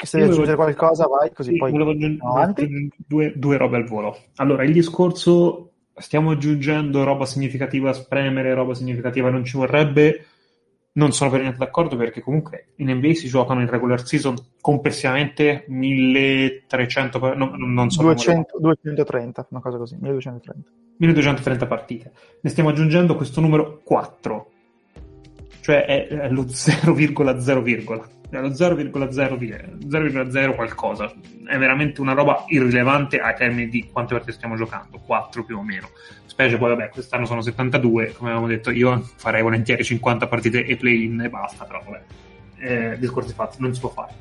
se devi aggiungere qualcosa, vai così sì, poi avanti. Due, due robe al volo. Allora, il discorso stiamo aggiungendo roba significativa a spremere, roba significativa non ci vorrebbe. Non sono per niente d'accordo perché comunque in NBA si giocano in regular season complessivamente 1300, no, non so 200, 230, una cosa così, 1230. 1230 partite. Ne stiamo aggiungendo questo numero 4, cioè è, è lo 0,0, lo 0,0 qualcosa. È veramente una roba irrilevante ai termini di quante volte stiamo giocando, 4 più o meno. Specie poi, vabbè, quest'anno sono 72, come avevamo detto, io farei volentieri 50 partite e play-in e basta, però vabbè, eh, discorsi fatti, non si può fare.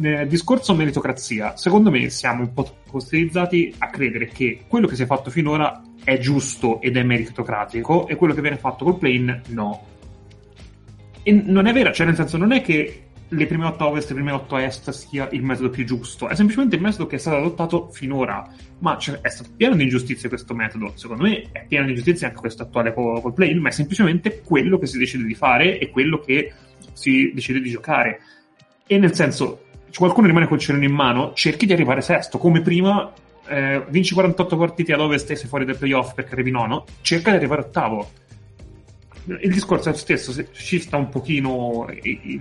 Eh, discorso meritocrazia, secondo me siamo un po' costilizzati a credere che quello che si è fatto finora è giusto ed è meritocratico e quello che viene fatto col play-in no. E non è vero, cioè nel senso non è che le prime 8 ovest e le prime 8 est sia il metodo più giusto, è semplicemente il metodo che è stato adottato finora, ma cioè, è stato pieno di ingiustizie questo metodo, secondo me è pieno di ingiustizie anche questo attuale play ma è semplicemente quello che si decide di fare e quello che si decide di giocare. E nel senso, qualcuno rimane col cerino in mano, cerchi di arrivare sesto, come prima eh, vinci 48 partite ad ovest e sei fuori dai playoff perché arrivi nono, cerca di arrivare ottavo il discorso è lo stesso, ci sta un pochino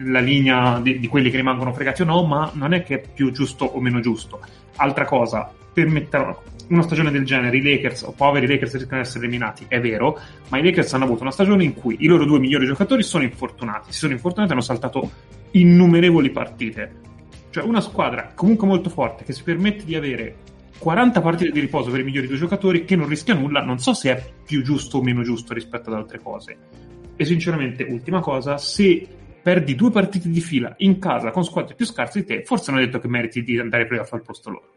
la linea di, di, quelli che rimangono fregati o no, ma non è che è più giusto o meno giusto. Altra cosa, per mettere una stagione del genere, i Lakers o poveri Lakers rischiano di essere eliminati, è vero, ma i Lakers hanno avuto una stagione in cui i loro due migliori giocatori sono infortunati, si sono infortunati e hanno saltato innumerevoli partite. Cioè una squadra comunque molto forte che si permette di avere 40 partite di riposo per i migliori due giocatori che non rischia nulla, non so se è più giusto o meno giusto rispetto ad altre cose. E sinceramente, ultima cosa, se perdi due partite di fila in casa con squadre più scarse di te, forse non è detto che meriti di andare playoff al posto loro.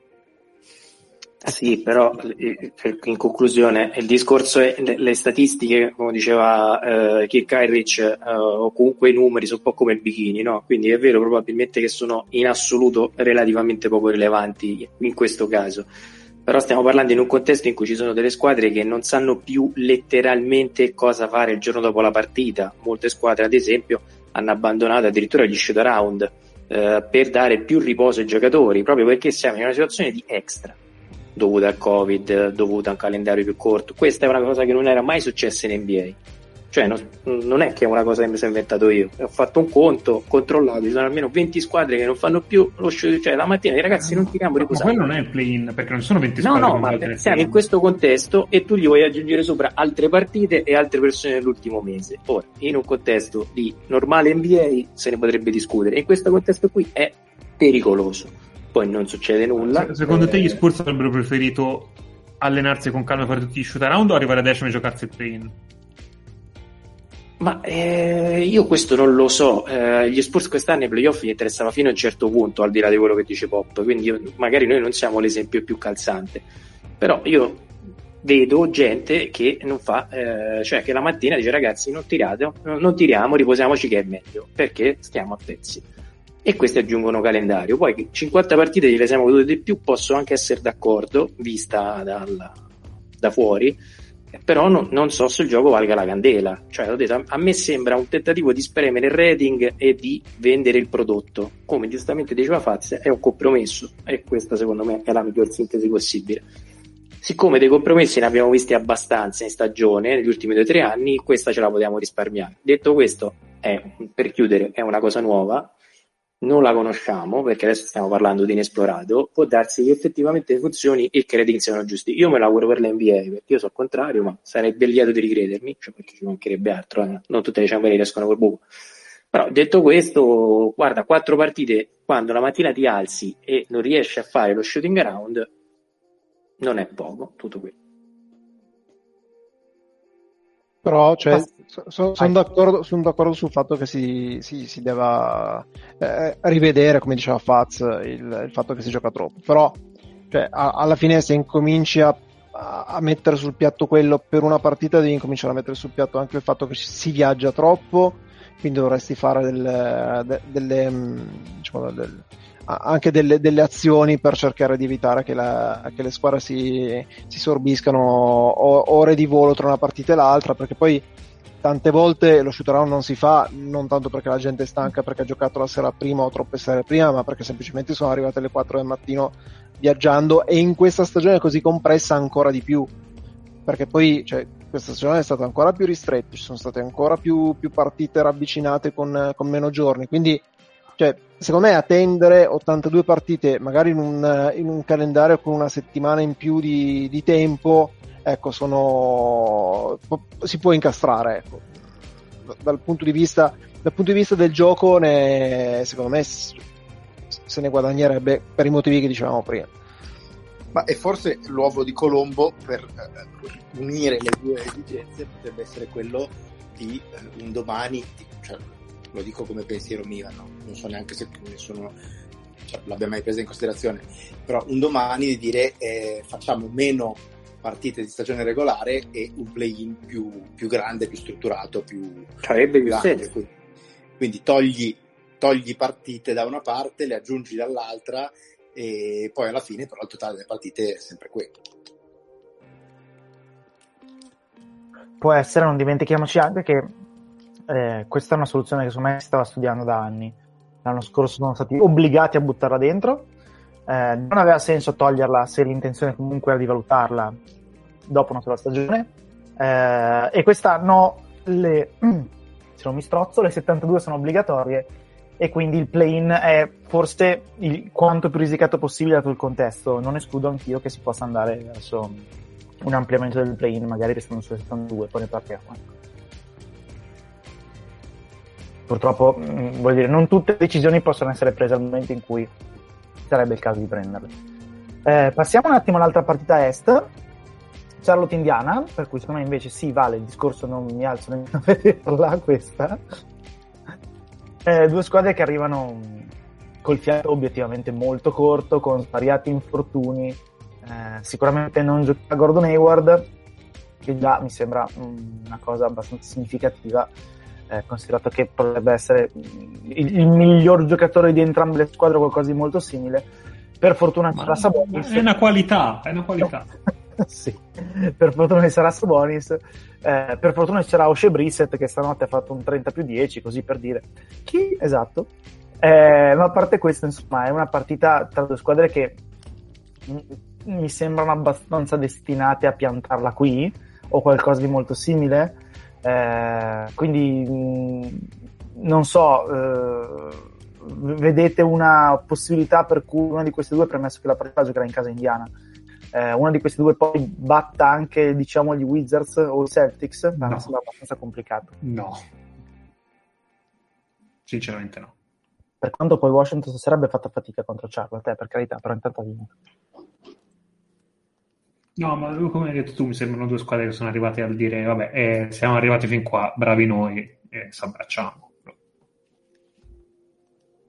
Sì, però eh, in conclusione il discorso è le, le statistiche, come diceva eh, Kirk Heinrich, eh, o comunque i numeri sono un po' come il bikini, no? Quindi è vero probabilmente che sono in assoluto relativamente poco rilevanti in questo caso. Però stiamo parlando in un contesto in cui ci sono delle squadre che non sanno più letteralmente cosa fare il giorno dopo la partita. Molte squadre, ad esempio, hanno abbandonato addirittura gli shoot around eh, per dare più riposo ai giocatori, proprio perché siamo in una situazione di extra dovuta al Covid, dovuta a un calendario più corto. Questa è una cosa che non era mai successa in NBA. Cioè, non, non, è che è una cosa che mi sono inventato io. Ho fatto un conto, ho controllato, ci sono almeno 20 squadre che non fanno più lo show. Cioè, la mattina i ragazzi non tiriamo riposati. Ma quello non è il play-in, perché non sono 20 squadre. No, no, ma siamo in questo contesto e tu gli vuoi aggiungere sopra altre partite e altre persone nell'ultimo mese. Ora, in un contesto di normale NBA se ne potrebbe discutere. In questo contesto qui è pericoloso poi non succede nulla. Secondo eh... te gli Spurs avrebbero preferito allenarsi con calma per tutti gli shoot around o arrivare a decimo e giocarsi il play-in? Ma eh, io questo non lo so. Eh, gli Spurs quest'anno ai playoff gli interessava fino a un certo punto, al di là di quello che dice Pop. Quindi io, magari noi non siamo l'esempio più calzante. Però io vedo gente che non fa, eh, cioè che la mattina dice ragazzi non tirate, non tiriamo, riposiamoci che è meglio, perché stiamo a pezzi. E questi aggiungono calendario. Poi 50 partite gliele siamo vedute di più, posso anche essere d'accordo, vista dal, da fuori però no, non so se il gioco valga la candela. Cioè, detto, a me sembra un tentativo di spremere il rating e di vendere il prodotto. Come giustamente diceva Faz, è un compromesso e questa secondo me è la miglior sintesi possibile. Siccome dei compromessi ne abbiamo visti abbastanza in stagione negli ultimi due o tre anni, questa ce la potevamo risparmiare. Detto questo, è, per chiudere, è una cosa nuova, non la conosciamo perché adesso stiamo parlando di inesplorato, può darsi che effettivamente funzioni e che i rating siano giusti. Io me lavoro per l'NBA perché io sono contrario, ma sarebbe lieto di ricredermi, cioè perché ci mancherebbe altro, eh? non tutte le ciambere riescono col buco. Però detto questo, guarda, quattro partite quando la mattina ti alzi e non riesci a fare lo shooting around, non è poco, tutto qui. Però cioè, sono son d'accordo, son d'accordo, sul fatto che si, si, si debba eh, rivedere, come diceva Faz, il, il, fatto che si gioca troppo. Però cioè, a, alla fine se incominci a, a, mettere sul piatto quello per una partita, devi incominciare a mettere sul piatto anche il fatto che si viaggia troppo, quindi dovresti fare del, de, delle, mm, diciamo, del, anche delle, delle, azioni per cercare di evitare che, la, che le squadre si, si sorbiscano ore di volo tra una partita e l'altra, perché poi tante volte lo shoot around non si fa non tanto perché la gente è stanca perché ha giocato la sera prima o troppe sere prima, ma perché semplicemente sono arrivate alle 4 del mattino viaggiando e in questa stagione così compressa ancora di più. Perché poi cioè, questa stagione è stata ancora più ristretta, ci sono state ancora più, più partite ravvicinate con, con meno giorni. Quindi cioè, secondo me attendere 82 partite, magari in un, in un calendario con una settimana in più di, di tempo, ecco, sono, si può incastrare. Ecco. Dal, punto vista, dal punto di vista del gioco, ne, secondo me se ne guadagnerebbe per i motivi che dicevamo prima. Ma e forse l'uovo di Colombo per uh, unire le due esigenze potrebbe essere quello di uh, un domani, cioè, lo dico come pensiero mio, no? non so neanche se nessuno cioè, l'abbia mai presa in considerazione, però un domani di dire eh, facciamo meno partite di stagione regolare e un play-in più, più grande, più strutturato, più, Sarebbe più grande. Quindi, quindi togli, togli partite da una parte, le aggiungi dall'altra e poi alla fine però il totale delle partite è sempre quello. Può essere, non dimentichiamoci anche che eh, questa è una soluzione che secondo me si stava studiando da anni. L'anno scorso sono stati obbligati a buttarla dentro. Eh, non aveva senso toglierla se l'intenzione comunque era di valutarla dopo una sola stagione. Eh, e quest'anno le, se non mi strozzo, le 72 sono obbligatorie e quindi il play-in è forse il, quanto più risicato possibile dato il contesto. Non escludo anch'io che si possa andare verso un ampliamento del play-in, magari restando sulle 72, poi ne parliamo purtroppo mm, vuol dire non tutte le decisioni possono essere prese al momento in cui sarebbe il caso di prenderle. Eh, passiamo un attimo all'altra partita est, Charlotte Indiana, per cui secondo me invece sì, vale il discorso, non mi alzo nemmeno a vederla questa. Eh, due squadre che arrivano col fiato obiettivamente molto corto, con svariati infortuni. Eh, sicuramente non gioca Gordon Hayward, che già mi sembra una cosa abbastanza significativa eh, considerato che potrebbe essere il, il, miglior giocatore di entrambe le squadre o qualcosa di molto simile. Per fortuna sarà Sabonis. È una qualità, è una qualità. sì, per fortuna ci sarà Sabonis. Eh, per fortuna ci sarà Oshe Brissett che stanotte ha fatto un 30 più 10, così per dire. Chi? Esatto. Eh, ma a parte questo, insomma, è una partita tra due squadre che mi sembrano abbastanza destinate a piantarla qui o qualcosa di molto simile eh, quindi mh, non so, eh, vedete una possibilità per cui una di queste due, premesso che la partita giocherà in casa indiana, eh, una di queste due poi batta anche diciamo gli Wizards o i Celtics, no. mi sembra abbastanza complicato. No, sinceramente no. Per quanto poi Washington sarebbe fatta fatica contro Charlotte, eh, per carità, però intanto ha vinto. No, ma come hai detto tu, mi sembrano due squadre che sono arrivate a dire, vabbè, eh, siamo arrivati fin qua, bravi noi, e ci abbracciamo.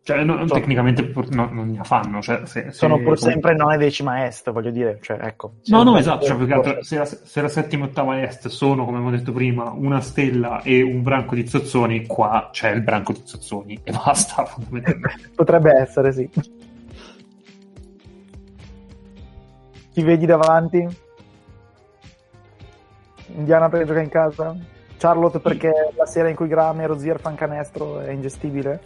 Cioè, no, So- tecnicamente no, non ne fanno. Cioè, se, se- Sono pur come- sempre non è decima est, voglio dire. Cioè, ecco. No, no, Se- esatto, cioè, più altro, se, la, se la settima e ottava est sono, come abbiamo detto prima, una stella e un branco di zozzoni, qua c'è il branco di zozzoni e basta. Potrebbe essere, sì. Chi vedi davanti? Indiana perché gioca in casa? Charlotte perché la sera in cui Graham e Rozier fanno canestro è ingestibile?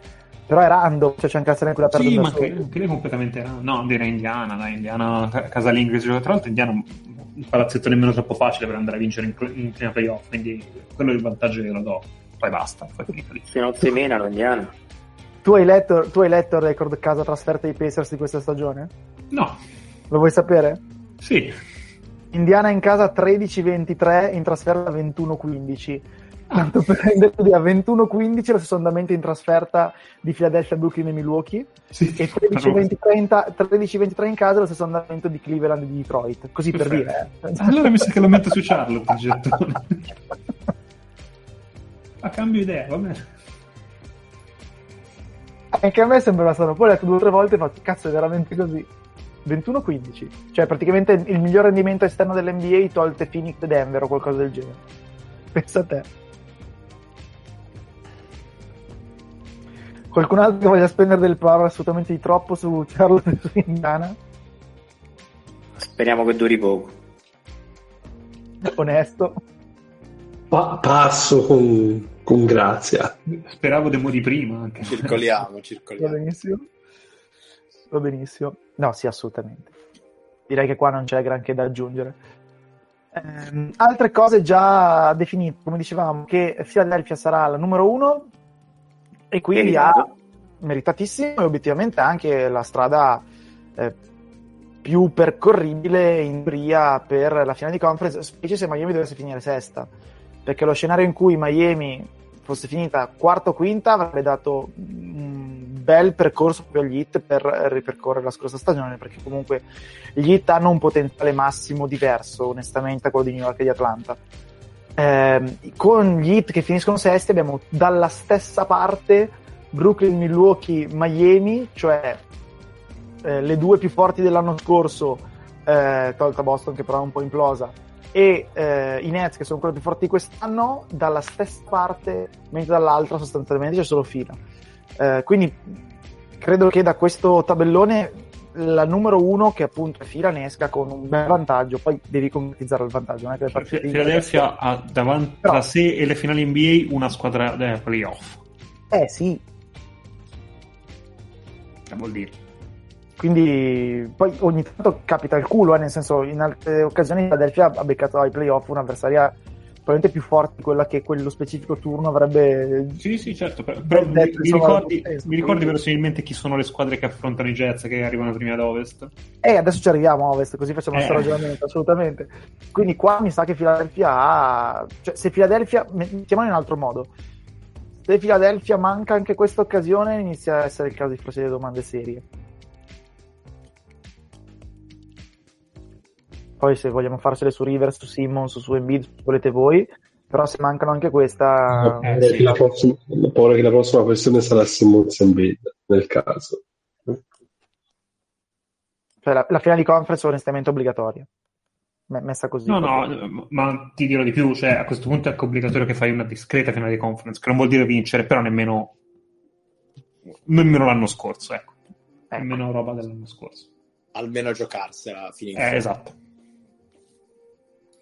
Però è random, cioè c'è anche la sera in cui la perdono Sì, ma anche lei completamente era- No, direi Indiana, dai, Indiana, ca- casalinga che si gioca. Tra l'altro Indiana è un palazzetto nemmeno troppo facile per andare a vincere in, in prima playoff, quindi quello è il vantaggio che lo do. Poi basta, poi finito lì. Fino a Semena, Indiana. Tu hai letto, tu hai letto il record casa trasferta dei Pacers di questa stagione? No, Lo vuoi sapere? Sì, Indiana in casa 13-23, in trasferta 21-15. Tanto per rendere l'idea, 21-15 lo stesso andamento in trasferta di Philadelphia, Brooklyn e Milwaukee sì. e 13-23 in, ta- 13-23 in casa lo stesso andamento di Cleveland e di Detroit. Così per Perfetto. dire. eh. Allora mi sa che lo metto su Charlotte il gettone. A cambio idea, va bene. Anche a me sembra strano. Poi ho letto due o tre volte e ho fatto, cazzo, è veramente così. 21-15. Cioè, praticamente il miglior rendimento esterno dell'NBA tolte Phoenix e Denver o qualcosa del genere. Pensa a te. Qualcun altro che voglia spendere del power assolutamente di troppo su Charlotte e su Indiana? Speriamo che duri poco. Onesto. Pa- passo con, con grazia. Speravo demo di prima anche. Circoliamo, Va circoliamo. benissimo. Va benissimo. No, sì, assolutamente. Direi che qua non c'è granché da aggiungere. Ehm, altre cose già definite, come dicevamo, che Philadelphia sarà la numero uno e quindi Meritato. ha meritatissimo e obiettivamente anche la strada eh, più percorribile in teoria per la finale di conference, specie se Miami dovesse finire sesta, perché lo scenario in cui Miami fosse finita quarta o quinta avrebbe dato un bel percorso proprio agli Heat per ripercorrere la scorsa stagione, perché comunque gli Heat hanno un potenziale massimo diverso, onestamente, a quello di New York e di Atlanta. Ehm, con gli Heat che finiscono sesti abbiamo dalla stessa parte Brooklyn, Milwaukee, Miami, cioè eh, le due più forti dell'anno scorso, eh, tolta Boston che però è un po' implosa, e eh, i Nets che sono quelli più forti di quest'anno, dalla stessa parte, mentre dall'altra sostanzialmente c'è solo fila. Eh, quindi credo che da questo tabellone la numero uno, che appunto è fila, ne esca con un bel vantaggio, poi devi concretizzare il vantaggio. Non è che le partite Philadelphia ha davanti Però- a sé e le finali NBA una squadra da playoff. Eh sì, Che vuol dire? quindi poi ogni tanto capita il culo, eh, nel senso in altre occasioni Philadelphia ha beccato ai playoff un'avversaria probabilmente più forte di quella che quello specifico turno avrebbe Sì, sì, certo. Però, detto, mi insomma, ricordi, stesso. mi ricordi verosimilmente chi sono le squadre che affrontano i Jets che arrivano prima ad ovest? E adesso ci arriviamo a ovest, così facciamo questo Eh. ragionamento, assolutamente. Quindi qua mi sa che Philadelphia ha... Cioè, se Philadelphia... Mettiamolo in un altro modo. Se Philadelphia manca anche questa occasione, inizia a essere il caso di procedere domande serie. Poi se vogliamo farsele su Rivers, su Simmons, su Embiid, volete voi. Però se mancano anche questa... Eh, sì. che la prossima, ho paura che la prossima questione sarà Simmons Embiid nel caso. Cioè la, la finale di conference è onestamente obbligatoria. Me- Messa così. No, no, ma ti dirò di più, cioè a questo punto è anche obbligatorio che fai una discreta finale di conference, che non vuol dire vincere, però nemmeno nemmeno l'anno scorso, ecco. Ecco. Nemmeno roba dell'anno scorso. Almeno giocarsela finita. Eh, esatto.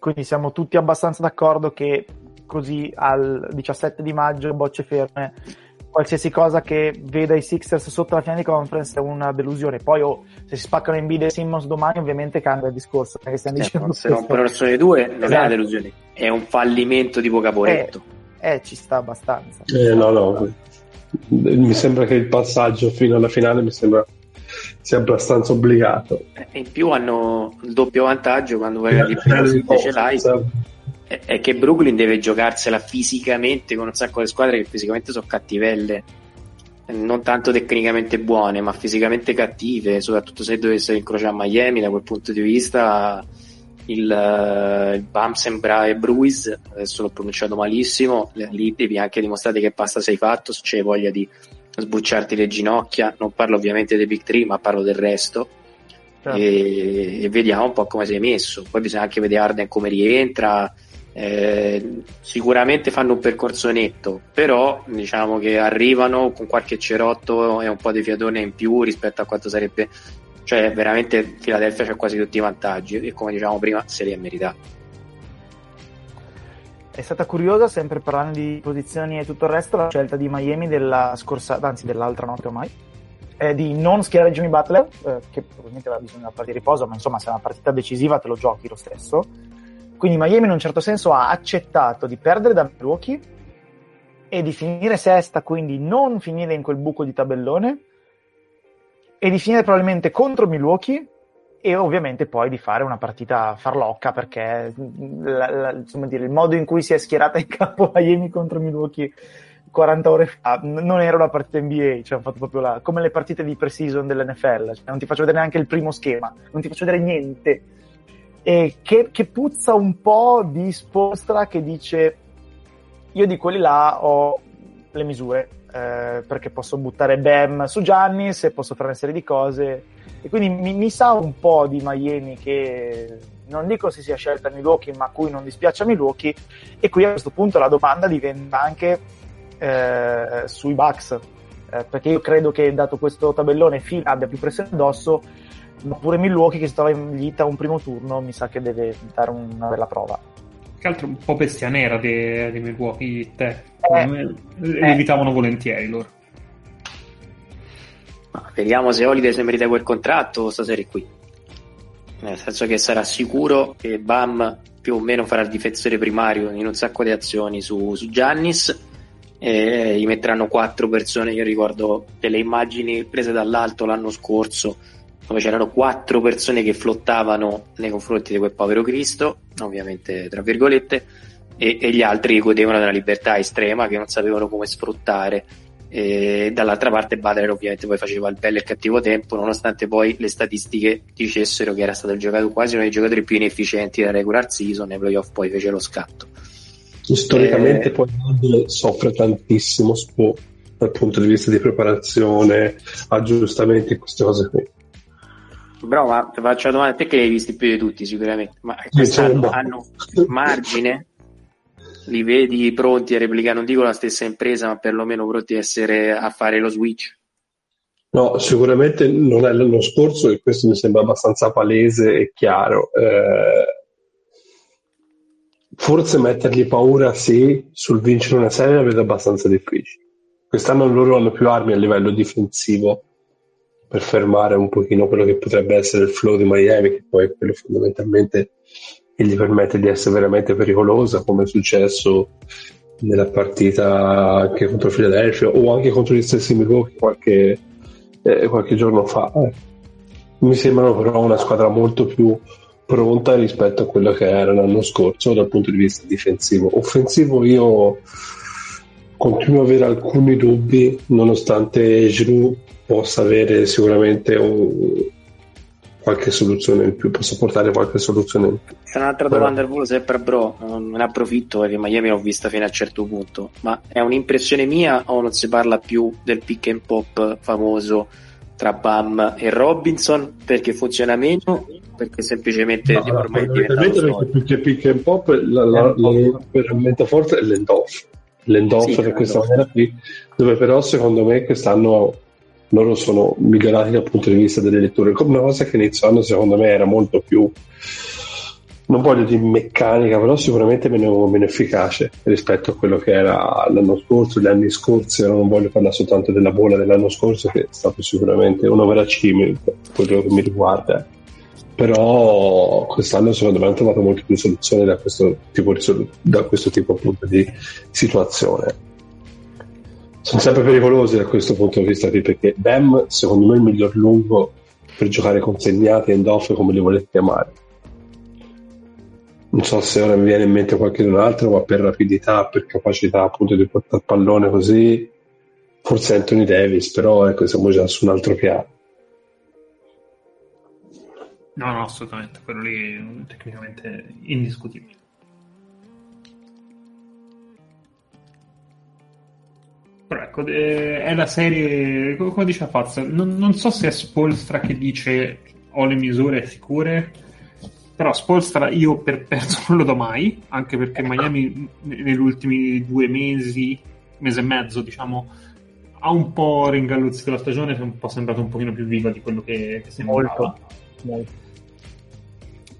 Quindi siamo tutti abbastanza d'accordo che così al 17 di maggio, bocce ferme, qualsiasi cosa che veda i Sixers sotto la finale di conference è una delusione. Poi oh, se si spaccano in e Simmons domani ovviamente cambia il discorso. È che stiamo Cioè, dicendo se non questo. per sono le due, non è Esatto. una delusione, è un fallimento tipo Caporetto. Eh, ci sta abbastanza. Eh, no, no. Mi sembra che il passaggio fino alla finale mi sembra sia abbastanza obbligato. E in più hanno il doppio vantaggio quando vai agli playoff invece l'hai è che Brooklyn deve giocarsela fisicamente con un sacco di squadre che fisicamente sono cattivelle. Non tanto tecnicamente buone ma fisicamente cattive soprattutto se dovessero incrociare Miami da quel punto di vista il, uh, il Bamsembra e Bruis, adesso l'ho pronunciato malissimo, lì devi anche dimostrare che pasta sei fatto, se c'è voglia di sbucciarti le ginocchia, non parlo ovviamente dei Big 3 ma parlo del resto. Certo. e, e, vediamo un po' come sei messo, poi bisogna anche vedere Arden come rientra, eh, sicuramente fanno un percorso netto, però diciamo che arrivano con qualche cerotto e un po' di fiatone in più rispetto a quanto sarebbe cioè veramente Philadelphia c'ha quasi tutti i vantaggi e come dicevamo prima se li è meritato è stata curiosa, sempre parlando di posizioni e tutto il resto, la scelta di Miami della scorsa, anzi dell'altra notte ormai, eh, di non schierare Jimmy Butler, eh, che probabilmente aveva bisogno di una partita di riposo, ma insomma se è una partita decisiva te lo giochi lo stesso. Quindi Miami in un certo senso ha accettato di perdere da Milwaukee e di finire sesta, quindi non finire in quel buco di tabellone, e di finire probabilmente contro Milwaukee e ovviamente poi di fare una partita farlocca perché la, la, insomma, dire, il modo in cui si è schierata in campo Miami contro Milwaukee 40 ore fa non era una partita NBA, cioè hanno fatto proprio la, come le partite di pre-season dell'NFL, cioè non ti faccio vedere neanche il primo schema, non ti faccio vedere niente. E che, che puzza un po' di Spostra che dice io di quelli là ho le misure, eh, perché posso buttare Bam su Giannis e posso fare una serie di cose. E quindi mi, mi, sa un po' di Miami che non dico si sia scelta Milwaukee, ma a cui non dispiace Milwaukee. E qui a questo punto la domanda diventa anche eh, sui Bucks. Eh, perché io credo che dato questo tabellone Phil abbia più pressione addosso, ma pure Milwaukee che si trova in vita un primo turno mi sa che deve dare una bella prova che altro un po' bestia nera di, di Milwaukee te. Eh, eh. evitavano volentieri loro. Ma vediamo se Holiday si merita quel contratto stasera qui. Nel senso che sarà sicuro che Bam più o meno farà il difensore primario in un sacco di azioni su, su Giannis e gli metteranno quattro persone. Io ricordo delle immagini prese dall'alto l'anno scorso dove c'erano quattro persone che flottavano nei confronti di quel povero Cristo, ovviamente tra virgolette, e, e gli altri godevano della libertà estrema che non sapevano come sfruttare. E dall'altra parte Butler ovviamente poi faceva il bello e il cattivo tempo, nonostante poi le statistiche dicessero che era stato il giocatore quasi uno dei giocatori più inefficienti della regular season, nei playoff poi fece lo scatto. Storicamente eh... poi Butler soffre tantissimo dal punto di vista di preparazione, aggiustamenti, queste cose qui. Bro, ma ti faccio la domanda, te che li hai visti più di tutti sicuramente, ma quest'anno hanno margine? Li vedi pronti a replicare, non dico la stessa impresa, ma perlomeno pronti a, essere, a fare lo switch? No, sicuramente non è l'anno scorso e questo mi sembra abbastanza palese e chiaro. Eh, forse mettergli paura sì, sul vincere una serie la vedo abbastanza difficile. Quest'anno loro hanno più armi a livello difensivo per fermare un pochino quello che potrebbe essere il flow di Miami, che poi è quello fondamentalmente che gli permette di essere veramente pericolosa, come è successo nella partita anche contro Philadelphia o anche contro gli stessi Milwaukee qualche, eh, qualche giorno fa. Mi sembrano però una squadra molto più pronta rispetto a quello che era l'anno scorso dal punto di vista difensivo. Offensivo io continuo ad avere alcuni dubbi nonostante Giroud possa avere sicuramente un, qualche soluzione in più, possa portare qualche soluzione in più. C'è un'altra Però... domanda al volo, sempre bro, non ne approfitto perché Miami l'ho vista fino a un certo punto, ma è un'impressione mia o non si parla più del pick and pop famoso tra Bam e Robinson perché funziona meno? Perché semplicemente no, ormai perché più che pick and pop la, la, la, veramente forte è l'endoff l'endoff sì, per questa maniera qui dove però secondo me quest'anno loro sono migliorati dal punto di vista delle letture. Come una cosa che inizio anno secondo me era molto più, non voglio dire meccanica, però sicuramente meno, meno efficace rispetto a quello che era l'anno scorso, gli anni scorsi. Non voglio parlare soltanto della bolla dell'anno scorso, che è stato sicuramente un overachievement quello che mi riguarda. Però quest'anno secondo me hanno trovato molte più soluzioni da questo tipo, da questo tipo appunto di situazione sono sempre pericolosi da questo punto di vista qui perché Bam secondo me è il miglior lungo per giocare con segnati e off come li volete chiamare non so se ora mi viene in mente qualche altro ma per rapidità per capacità appunto di portare il pallone così forse Anthony Davis però ecco siamo già su un altro piano No, no, assolutamente, quello lì è tecnicamente indiscutibile. Però ecco, eh, è la serie, come dice Faz, non, non so se è Spolstra che dice ho le misure sicure, però Spolstra io per perso non lo do mai, anche perché Miami negli ultimi due mesi, mese e mezzo, diciamo, ha un po' ringalluzzito la stagione, è un po' sembrato un pochino più viva di quello che, che sembrava. Molto, molto.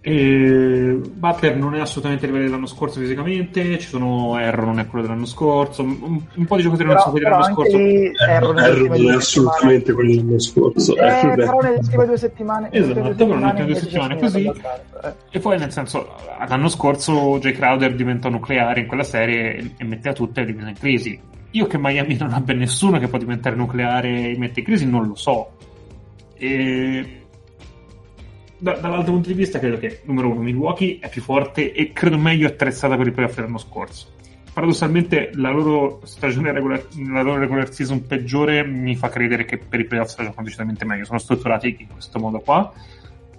E Butler non è assolutamente a livello dell'anno scorso fisicamente, ci sono Erro non è quello dell'anno scorso, un, un po' di giocatori non sono quelli dell'anno scorso. Erro, Erro non è assolutamente quello dell'anno scorso. Eh, eh, però nelle ultime due settimane. Esatto, due però nelle ultime due settimane così. Eh. E poi nel senso, l'anno scorso Jay Crowder diventò nucleare in quella serie e, e metteva tutte le divise in crisi. Io che Miami non abbia nessuno che può diventare nucleare e mette in crisi non lo so. E da, dall'altro punto di vista credo che, numero uno, Milwaukee è più forte e credo meglio attrezzata per i playoff dell'anno scorso. Paradossalmente la loro stagione regular, la loro regular season peggiore mi fa credere che per i playoff sta giocando decisamente meglio. Sono strutturati in questo modo qua.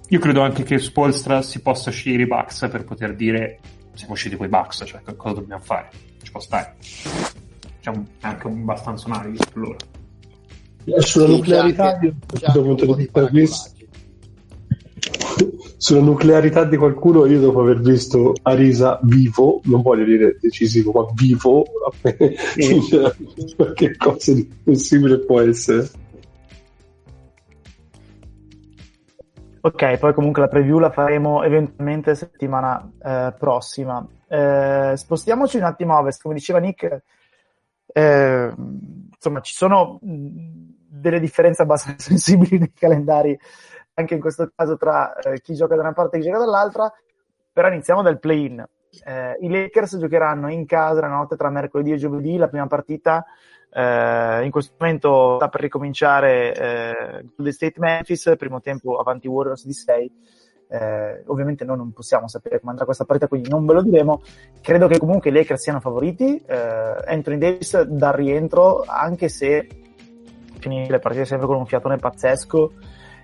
Io credo anche che Spolstra si possa scegliere i Bucks per poter dire siamo usciti quei Bucks, cioè cosa dobbiamo fare? Ci può stare. C'è un, anche abbastanza un'analisi per loro. Sulla nuclearità, dal punto di vista sulla nuclearità di qualcuno, io dopo aver visto Arisa vivo, non voglio dire decisivo, ma vivo, che cosa di possibile può essere. Ok, poi comunque la preview la faremo eventualmente settimana eh, prossima. Eh, spostiamoci un attimo a ovest, come diceva Nick, eh, insomma ci sono delle differenze abbastanza sensibili nei calendari anche in questo caso tra eh, chi gioca da una parte e chi gioca dall'altra, però iniziamo dal play-in. Eh, I Lakers giocheranno in casa la notte tra mercoledì e giovedì, la prima partita eh, in questo momento sta per ricominciare eh, Golden State Memphis, primo tempo avanti Warriors di 6. Eh, ovviamente noi non possiamo sapere come andrà questa partita, quindi non ve lo diremo. Credo che comunque i Lakers siano favoriti. Eh, Anthony Davis dal rientro, anche se finisce le partite sempre con un fiatone pazzesco,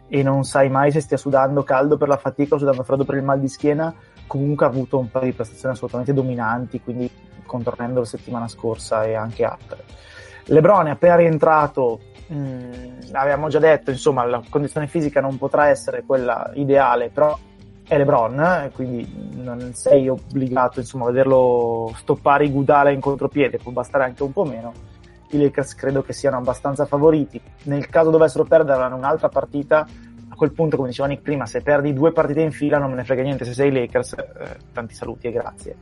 e non sai mai se stia sudando caldo per la fatica o sudando freddo per il mal di schiena, comunque ha avuto un paio di prestazioni assolutamente dominanti, quindi contornando la settimana scorsa e anche altre. Lebron è appena rientrato, mh, mm, avevamo già detto, insomma, la condizione fisica non potrà essere quella ideale, però è Lebron, eh, quindi non sei obbligato insomma, a vederlo stoppare i Gudala in contropiede, può bastare anche un po' meno i Lakers credo che siano abbastanza favoriti. Nel caso dovessero perdere un'altra partita, a quel punto, come diceva Nick prima, se perdi due partite in fila non me ne frega niente se sei Lakers, eh, tanti saluti e grazie.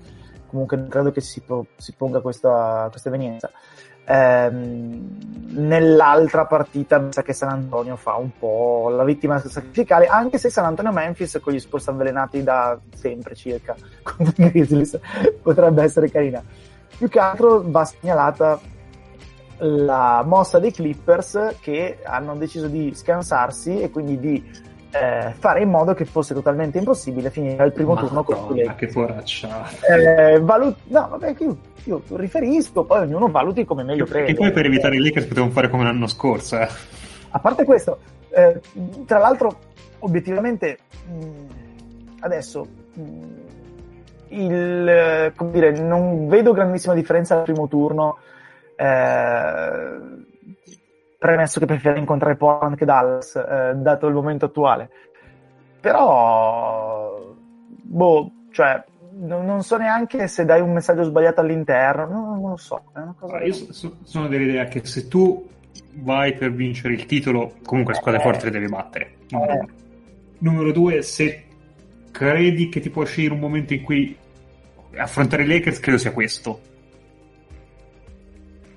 Comunque credo che si, po- si ponga questa, questa evenienza. Ehm, nell'altra partita mi sa che San Antonio fa un po' la vittima sacrificale, anche se San Antonio Memphis con gli sport avvelenati da sempre circa contro i Grizzlies potrebbe essere carina. Più che altro va segnalata la mossa dei Clippers che hanno deciso di scansarsi e quindi di eh, fare in modo che fosse totalmente impossibile finire il primo Madonna, turno con Ma che poraccia. Eh, valut- no, vabbè, io, io, riferisco, poi ognuno valuti come meglio crede. E poi per evitare i Lakers potevamo fare come l'anno scorso. Eh. A parte questo, eh, tra l'altro, obiettivamente, mh, adesso mh, il, come dire, non vedo grandissima differenza al primo turno eh, premesso che preferisco incontrare Portland che Dallas, eh, dato il momento attuale. Però, boh, cioè, non, non, so neanche se dai un messaggio sbagliato all'interno, non, non lo so. Allora, io so, sono dell'idea che se tu vai per vincere il titolo, comunque squadre eh, forti le devi battere. Numero, eh. Numero due, se credi che ti può uscire un momento in cui affrontare i Lakers, credo sia questo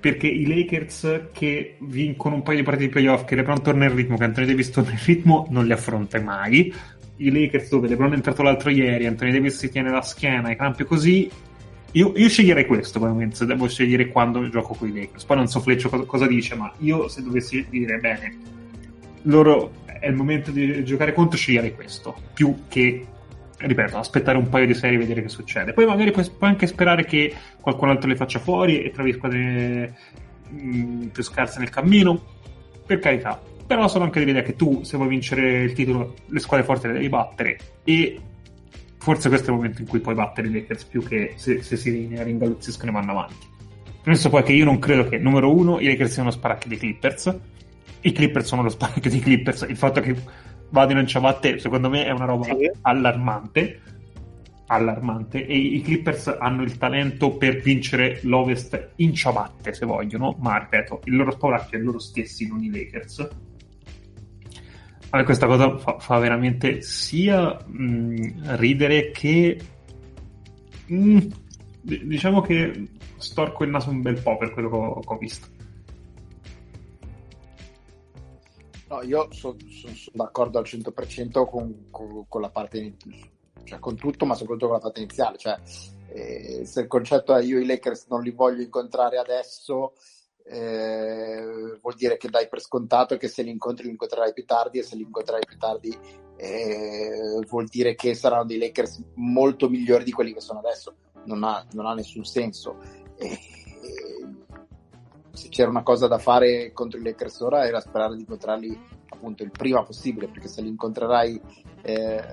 perché i Lakers che vincono un paio di partite di playoff, che LeBron torna in ritmo, che Anthony Davis torna in ritmo, non li affronta mai. I Lakers dove LeBron è entrato l'altro ieri, Anthony Davis si tiene la schiena, i crampi così. Io, io sceglierei questo probabilmente, se devo scegliere quando gioco con i Lakers. Poi non so Fleccio cosa, cosa dice, ma io se dovessi dire bene, loro è il momento di giocare contro, sceglierei questo, più che ripeto, aspettare un paio di serie e vedere che succede. Poi magari puoi, puoi anche sperare che qualcun altro le faccia fuori e trovi squadre mh, mm, più scarse nel cammino. Per carità. però sono anche dell'idea che tu, se vuoi vincere il titolo, le squadre forti le devi battere e forse questo è il momento in cui puoi battere i Lakers più che se, se si ringalluzziscono e vanno avanti. Premesso poi che io non credo che, numero uno, i Lakers siano lo sparacchio dei Clippers, i Clippers sono lo sparato dei Clippers. Il fatto che vadano in ciabatte, secondo me, è una roba sì. allarmante. Allarmante. E i Clippers hanno il talento per vincere l'Ovest in ciabatte, se vogliono. Ma ripeto, il loro spauracchio è loro stessi, non i Lakers. A me questa cosa fa, fa veramente sia mh, ridere che. Mh, diciamo che storco il naso un bel po' per quello che ho, che ho visto. No, io sono son, son d'accordo al 100% con, con, con, la parte, cioè con tutto, ma soprattutto con la parte iniziale. Cioè, eh, se il concetto è io i Lakers non li voglio incontrare adesso, eh, vuol dire che dai per scontato che se li incontri li incontrerai più tardi e se li incontrerai più tardi eh, vuol dire che saranno dei Lakers molto migliori di quelli che sono adesso. Non ha, non ha nessun senso. E, se c'era una cosa da fare contro i Lakers ora era sperare di incontrarli appunto il prima possibile, perché se li incontrerai eh,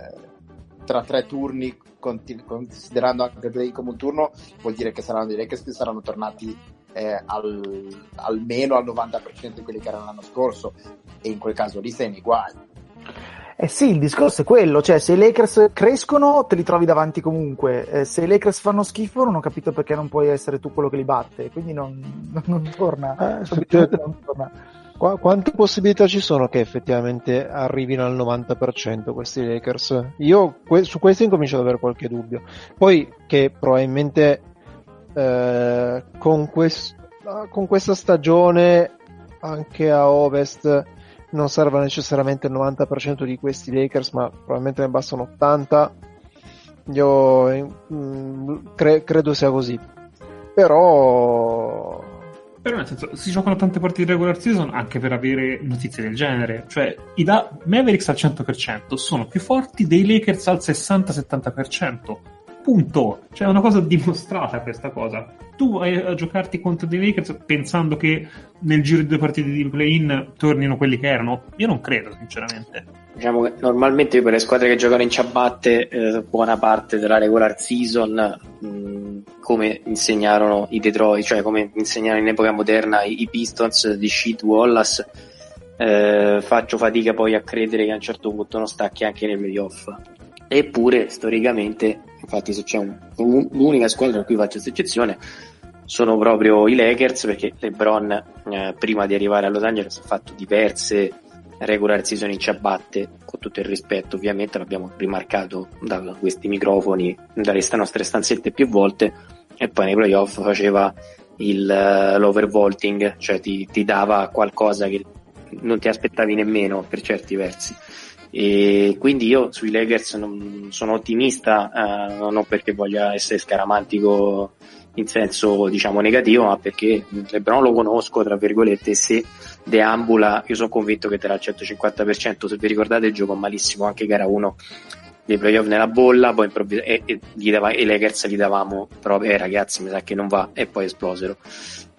tra tre turni, considerando anche play come un turno, vuol dire che saranno dei Lakers che saranno tornati eh, al, almeno al 90% di quelli che erano l'anno scorso, e in quel caso lì sei nei guai. Eh sì, il discorso è quello, cioè se i Lakers crescono te li trovi davanti comunque, eh, se i Lakers fanno schifo non ho capito perché non puoi essere tu quello che li batte, quindi non, non, non torna. Eh, non torna. Qu- quante possibilità ci sono che effettivamente arrivino al 90% questi Lakers? Io que- su questo incomincio ad avere qualche dubbio. Poi che probabilmente eh, con, quest- con questa stagione anche a Ovest non serva necessariamente il 90% di questi Lakers, ma probabilmente ne bastano 80. Io mm, cre- credo sia così. Però però nel senso si giocano tante partite di regular season anche per avere notizie del genere cioè i da- Mavericks al 100% sono più forti dei Lakers al 60-70% punto cioè è una cosa dimostrata questa cosa tu vai a giocarti contro dei Lakers pensando che nel giro di due partite di play-in tornino quelli che erano? Io non credo, sinceramente. Diciamo che normalmente per le squadre che giocano in ciabatte, eh, buona parte della regular season, mh, come insegnarono i Detroit, cioè come insegnarono in epoca moderna i, i Pistons di Sheet Wallace, eh, faccio fatica poi a credere che a un certo punto non stacchi anche nel playoff. Eppure, storicamente, infatti se c'è un, un, l'unica squadra a cui faccio questa eccezione sono proprio i Lakers perché LeBron eh, prima di arrivare a Los Angeles ha fatto diverse regular season in ciabatte con tutto il rispetto ovviamente l'abbiamo rimarcato da questi microfoni dalle nostre stanzette più volte e poi nei playoff faceva il, uh, l'overvolting cioè ti, ti dava qualcosa che non ti aspettavi nemmeno per certi versi e quindi io sui Lakers non, sono ottimista, eh, non perché voglia essere scaramantico in senso diciamo negativo, ma perché Lebron lo conosco, tra virgolette, se deambula, io sono convinto che terrà il 150%, se vi ricordate giocò malissimo anche gara 1 dei playoff nella bolla, poi improvvis- e, e, dava, e Lakers gli davamo proprio, eh ragazzi mi sa che non va, e poi esplosero.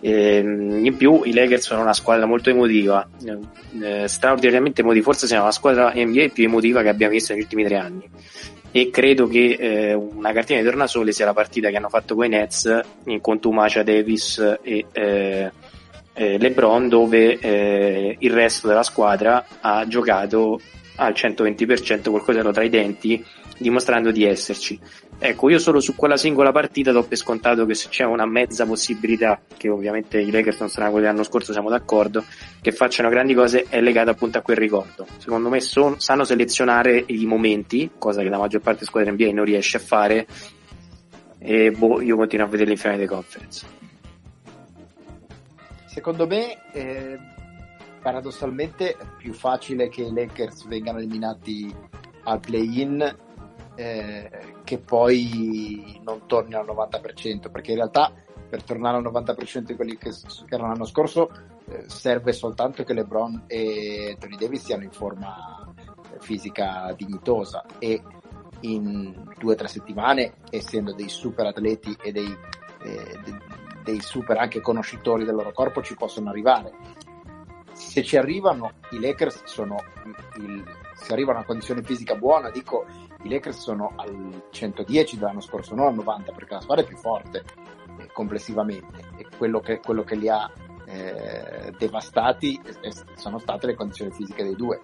Ehm, in più i Lakers sono una squadra molto emotiva, eh, straordinariamente emotiva, forse siamo la squadra NBA più emotiva che abbiamo visto negli ultimi tre anni. E credo che eh, una cartina di tornasole sia la partita che hanno fatto con i Nets in contumacia Davis e eh, eh, LeBron, dove eh, il resto della squadra ha giocato al 120% col coltello tra i denti dimostrando di esserci. Ecco, io solo su quella singola partita do per scontato che se c'è una mezza possibilità, che ovviamente i Lakers non saranno quelli dell'anno scorso, siamo d'accordo, che facciano grandi cose, è legata appunto a quel ricordo. Secondo me son, sanno selezionare i momenti, cosa che la maggior parte delle squadre NBA non riesce a fare, e boh, io continuo a vedere l'infinite conference. Secondo me, eh, paradossalmente, è più facile che i Lakers vengano eliminati al play-in eh, che poi non torni al 90%, perché in realtà per tornare al 90% di quelli che, che erano l'anno scorso eh, serve soltanto che LeBron e Tony Davis siano in forma eh, fisica dignitosa e in due o tre settimane, essendo dei super atleti e dei, eh, dei, dei super anche conoscitori del loro corpo, ci possono arrivare. Se ci arrivano i Lakers sono il, se arriva a una condizione fisica buona dico i Lakers sono al 110 dell'anno scorso non al 90 perché la squadra è più forte eh, complessivamente. E quello che, quello che li ha eh, devastati eh, sono state le condizioni fisiche dei due.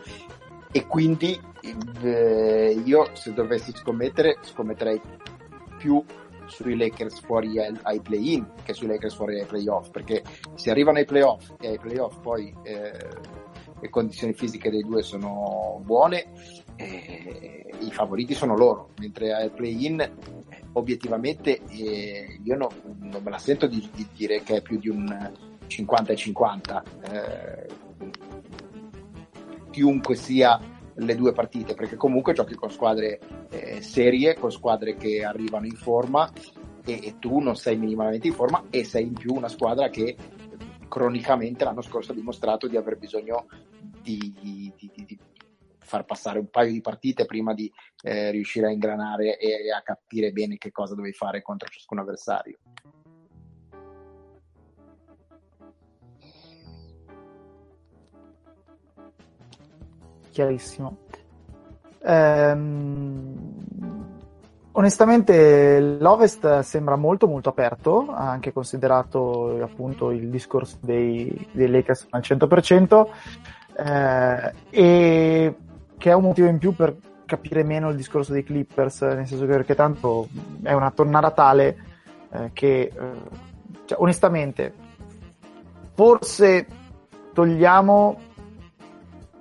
E quindi eh, io se dovessi scommettere scommetterei più sui Lakers fuori ai, ai play-in che sui Lakers fuori ai playoff perché se arrivano ai playoff e ai playoff poi eh, le condizioni fisiche dei due sono buone eh, i favoriti sono loro mentre ai play-in obiettivamente eh, io no, non me la sento di, di, dire che è più di un 50 e 50 eh, chiunque sia le due partite, perché comunque giochi con squadre eh, serie, con squadre che arrivano in forma e, e, tu non sei minimamente in forma e sei in più una squadra che cronicamente l'anno scorso ha dimostrato di aver bisogno di, di, di far passare un paio di partite prima di eh, riuscire a ingranare e a capire bene che cosa dovevi fare contro ciascun avversario. chiarissimo. Ehm, onestamente l'Ovest sembra molto molto aperto, anche considerato appunto il discorso dei, dei Lakers al 100%, eh, e che è un motivo in più per capire meno il discorso dei Clippers, nel senso che perché tanto è una tonnara tale eh, che, eh, cioè, onestamente, forse togliamo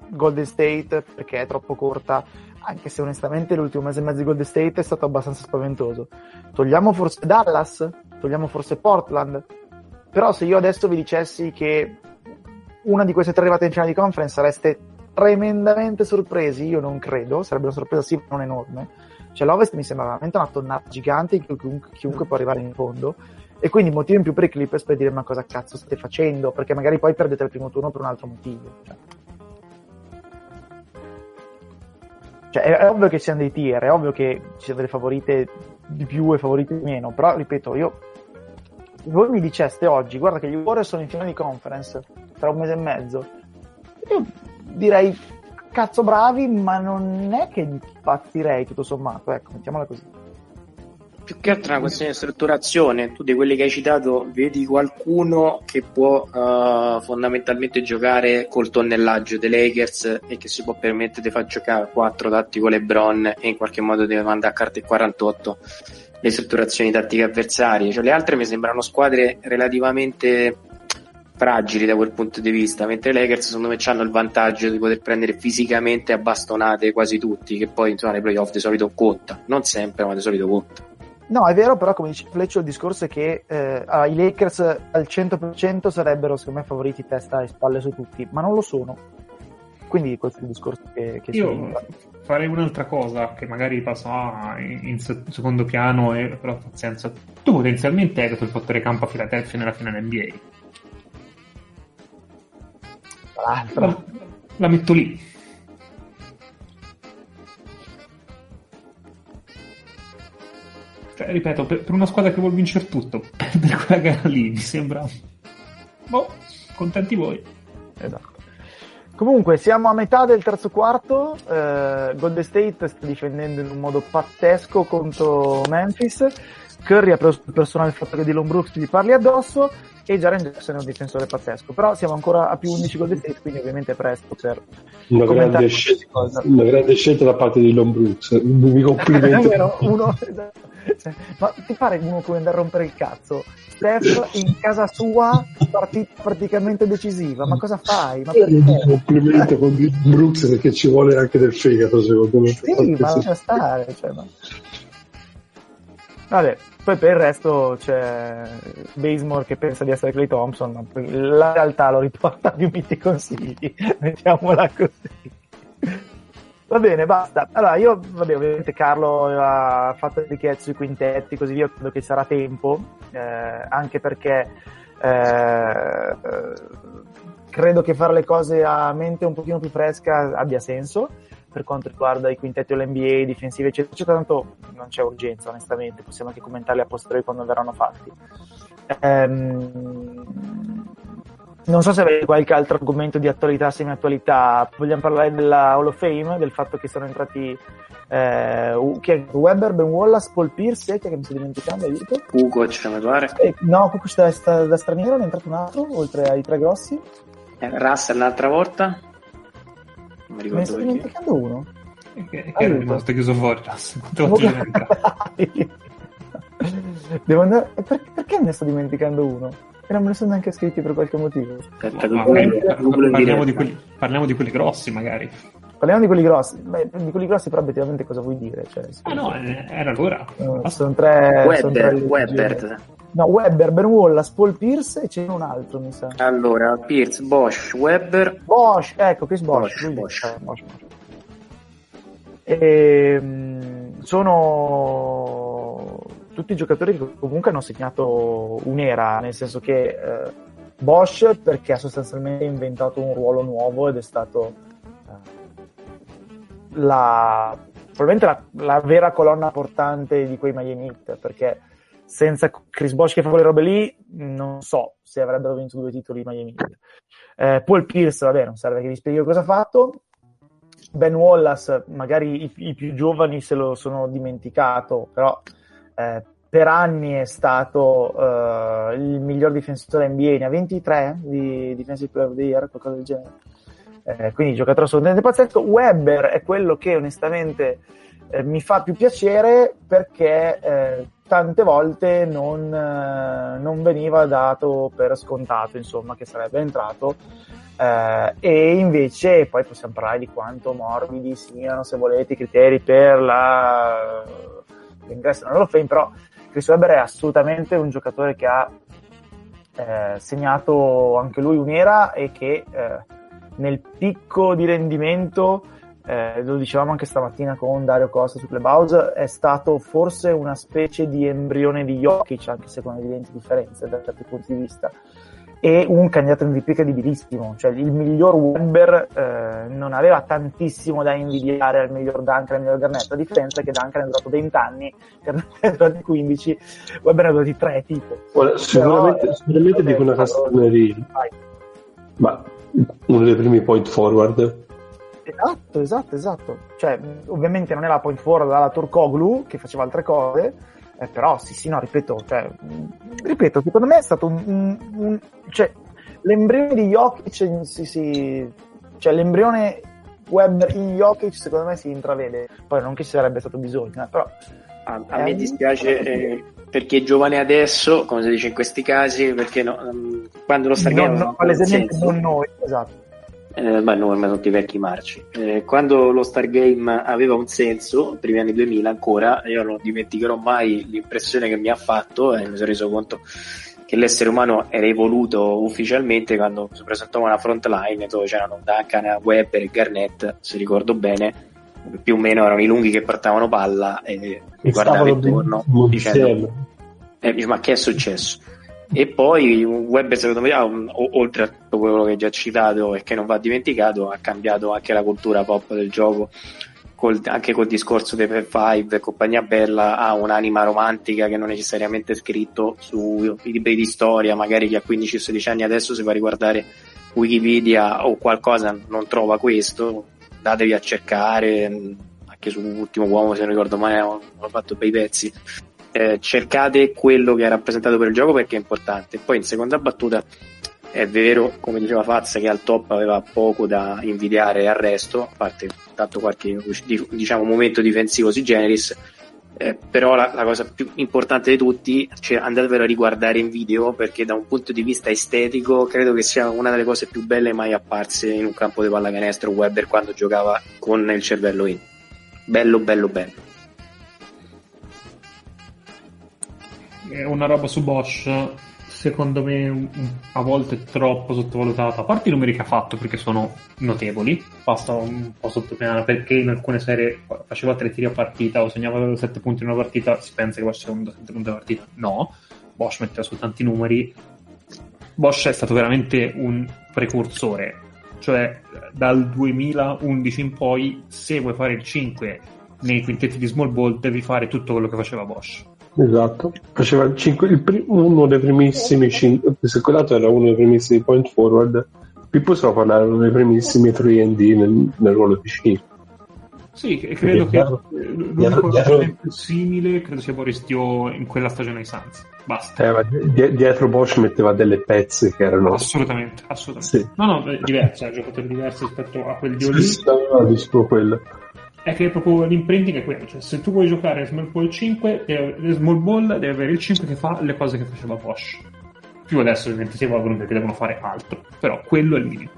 Golden State perché è troppo corta, anche se onestamente l'ultimo mese e mezzo di Golden State è stato abbastanza spaventoso. Togliamo forse Dallas, togliamo forse Portland, però se io adesso vi dicessi che una di queste tre arrivate in finale di conference sareste tremendamente sorpresi, io non credo, sarebbe una sorpresa sì, non enorme. Cioè l'Ovest mi sembra veramente una tonnata gigante in cui chiunque, chiunque può arrivare in fondo e quindi motivo in più per i Clippers per dire ma cosa cazzo state facendo perché magari poi perdete il primo turno per un altro motivo. Cioè. Cioè, è, ovvio che ci siano dei tier, è ovvio che ci siano delle favorite di più e favorite di meno, però ripeto, io voi mi diceste oggi, guarda che gli Warriors sono in finale di conference tra un mese e mezzo, io direi cazzo bravi, ma non è che impazzirei tutto sommato, ecco, mettiamola così più che altro è una questione di strutturazione. Tu di quelli che hai citato vedi qualcuno che può uh, fondamentalmente giocare col tonnellaggio dei Lakers e che si può permettere di far giocare 4 tattico LeBron e in qualche modo deve mandare a carte 48 le strutturazioni tattiche avversarie. Cioè, le altre mi sembrano squadre relativamente fragili da quel punto di vista, mentre i Lakers secondo me hanno il vantaggio di poter prendere fisicamente a bastonate quasi tutti, che poi insomma nei playoff di solito conta, non sempre ma di solito conta. No, è vero, però come dice Fleccio, il discorso è che eh, i Lakers al 100% sarebbero, secondo me, favoriti testa e spalle su tutti, ma non lo sono. Quindi questo è il discorso che, che Io farei un'altra cosa che magari passa in, in secondo piano e però fa senso. Tu potenzialmente hai dato il fattore campo a Philadelphia nella finale NBA. La, la metto lì. Cioè, ripeto, per, per, una squadra che vuole vincere tutto, perdere quella gara lì mi sembra. Boh, contenti voi. Esatto. Comunque, siamo a metà del terzo quarto. Eh, Golden State sta difendendo in un modo pazzesco contro Memphis. Curry ha preso sul personale il fatto che Dylan Brooks gli parli addosso e Jaren Jackson è un difensore pazzesco. Però siamo ancora a più 11 Golden State, quindi ovviamente è presto per una grande, scelta, una grande scelta da parte di Dylan Brooks. Mi complimento. uno, esatto cioè, ma ti pare uno come andare a rompere il cazzo? Steph in casa sua, partita praticamente decisiva, ma cosa fai? Ma perché? complimento con Brooks perché ci vuole anche del fegato secondo me. Sì, ma lascia stare. Cioè, ma... Vabbè, poi per il resto c'è Basemore che pensa di essere Clay Thompson, ma la realtà lo riporta più miti consigli, mettiamola così. Va bene, basta. Allora, io, vabbè, ovviamente Carlo aveva fatto le richieste sui quintetti, così io credo che sarà tempo, eh, anche perché eh, credo che fare le cose a mente un pochino più fresca abbia senso per quanto riguarda i quintetti dell'NBA, difensivi, eccetera, tanto non c'è urgenza, onestamente, possiamo anche commentarli a posteriori quando verranno fatti. Ehm, Non so se avete qualche altro argomento di attualità, semi-attualità. Vogliamo parlare della Hall of Fame, del fatto che sono entrati eh, è? Weber, Ben Wallace, Paul Pierce, che mi sto dimenticando, aiuto? Kukoc, mi pare. Eh, no, Kukoc da, sta- da straniero ne è entrato un altro, oltre ai tre grossi. Eh, Russell l'altra volta. Non mi Me ne ricordo sto perché. dimenticando uno. Che, che era Aiuto. rimasto chiuso fuori. N'è entrato? Devo andare... per- Perché me ne sto dimenticando uno? E non me ne sono neanche scritti per qualche motivo. Aspetta, Ma Google- parliamo, di quelli, parliamo di quelli grossi, magari. Parliamo di quelli grossi. Beh, di quelli grossi, però, obiettivamente cosa vuoi dire? Cioè, Ah, no, eh, era allora. eh, Basta. sono tre. sono tre Webber. Webber. No, Webber, Ben Wallace, Paul Pierce e c'è un altro, mi sa. Allora, Pierce, Bosch, Webber. Bosch, ecco, Chris Bosch. Bosch, Bosch. Bosch. Ehm, sono tutti giocatori che comunque hanno segnato un'era, nel senso che eh, Bosch perché ha sostanzialmente inventato un ruolo nuovo ed è stato eh, la, probabilmente la, la vera colonna portante di quei Miami Heat, perché senza Chris Bosch che fa quelle robe lì non so se avrebbero vinto due titoli Miami. Eh, Paul Pierce, vabbè, non serve che vi spieghi cosa ha fatto. Ben Wallace, magari i, i più giovani se lo sono dimenticato, però eh, per anni è stato eh, il miglior difensore NBA, ne ha 23 di Defensive Player of the Year, qualcosa del genere. Eh, quindi giocatore assolutamente pazzesco. Webber è quello che onestamente eh, mi fa più piacere perché eh, tante volte non, eh, non veniva dato per scontato, insomma, che sarebbe entrato. Eh, e invece poi possiamo parlare di quanto morbidi siano, se volete, i criteri per la, l'ingresso nella Hall of Fame, però Chris Webber è assolutamente un giocatore che ha eh, segnato anche lui un'era e che eh, nel picco di rendimento, eh, lo dicevamo anche stamattina con Dario Costa su Clubhouse, è stato forse una specie di embrione di Jokic, anche se con evidenti differenze da certi punti di vista e un candidato MVP credibilissimo, cioè il miglior Webber eh, non aveva tantissimo da invidiare al miglior Duncan e al miglior Garnett, la differenza è che Duncan è durato 20 anni, Garnett è durato 15, Webber ne ha durati 3 tipo. Ora, sicuramente, Però, eh, sicuramente vabbè, dico una castroneria, ma uno dei primi point forward. Esatto, esatto, esatto. Cioè, ovviamente non è la point forward dalla Turkoglu che faceva altre cose, eh, però sì, sì, no, ripeto, cioè, ripeto, secondo me è stato un, un- un- cioè, l'embrione di Jokic, sì, sì, cioè l'embrione Webber in Jokic secondo me si intravede, poi non che ci sarebbe stato bisogno, eh, però A, a me dispiace eh, perché è giovane adesso, come si dice in questi casi, perché no, ehm, quando lo non, ha un palesemente non noi, esatto. Eh, beh, no, ormai tutti i vecchi marci. Eh, quando lo Stargame aveva un senso, primi anni 2000 ancora, io non dimenticherò mai l'impressione che mi ha fatto e mi sono reso conto che l'essere umano era evoluto ufficialmente quando si presentò una front line dove c'erano Duncan, Webber e Garnett, se ricordo bene, più o meno erano i lunghi che portavano palla e E mi guardava stavano intorno dicendo eh, ma che è successo? E poi Webber secondo me, o- oltre a tutto quello che già citato e che non va dimenticato, ha cambiato anche la cultura pop del gioco, col- anche col discorso dei Fab Five e compagnia bella, ha un'anima romantica che non necessariamente è scritto sui libri di storia, magari chi ha 15-16 anni adesso si va a riguardare Wikipedia o qualcosa non trova questo, datevi a cercare, anche sull'ultimo uomo se non ricordo mai, ho, ho fatto bei pezzi eh, cercate quello che è rappresentato per il gioco perché è importante. Poi in seconda battuta è vero, come diceva Fazza, che al top aveva poco da invidiare al resto, a parte tanto qualche diciamo, momento difensivo si generis. Eh, però la, la cosa più importante di tutti, cioè andatevelo a riguardare in video perché da un punto di vista estetico credo che sia una delle cose più belle mai apparse in un campo di pallacanestro Weber quando giocava con il cervello in. Bello, bello, bello. È una roba su Bosch, secondo me a volte troppo sottovalutata. A parte i numeri che ha fatto perché sono notevoli, basta un po' sottolineare perché in alcune serie faceva tre tiri a partita o segnava 7 punti in una partita, si pensa che faccia un 7 punti a partita. No, Bosch metteva su tanti numeri. Bosch è stato veramente un precursore, cioè dal 2011 in poi, se vuoi fare il 5 nei quintetti di small ball, devi fare tutto quello che faceva Bosch Esatto, faceva il cinque- il pri- uno dei primissimi, cin- se quell'altro era uno dei primissimi point forward, Pippo stava parlando uno dei primissimi 3D nel, nel ruolo di C. Sì, e credo che l'unico esempio simile credo sia Boris Dio in quella stagione ai Suns. Basta. Eh, dietro Bosch metteva delle pezze che erano... Assolutamente, assolutamente. Sì. No, no, è diverso, è giocatori diversi rispetto a quel Dio lì. Sì, no, no, quello. È che proprio l'imprinting è quello, cioè se tu vuoi giocare Small Ball 5, deve- Small Ball deve avere il 5 che fa le cose che faceva Bosch. Più adesso ovviamente si evolvono perché devono fare altro, però quello è il minimo.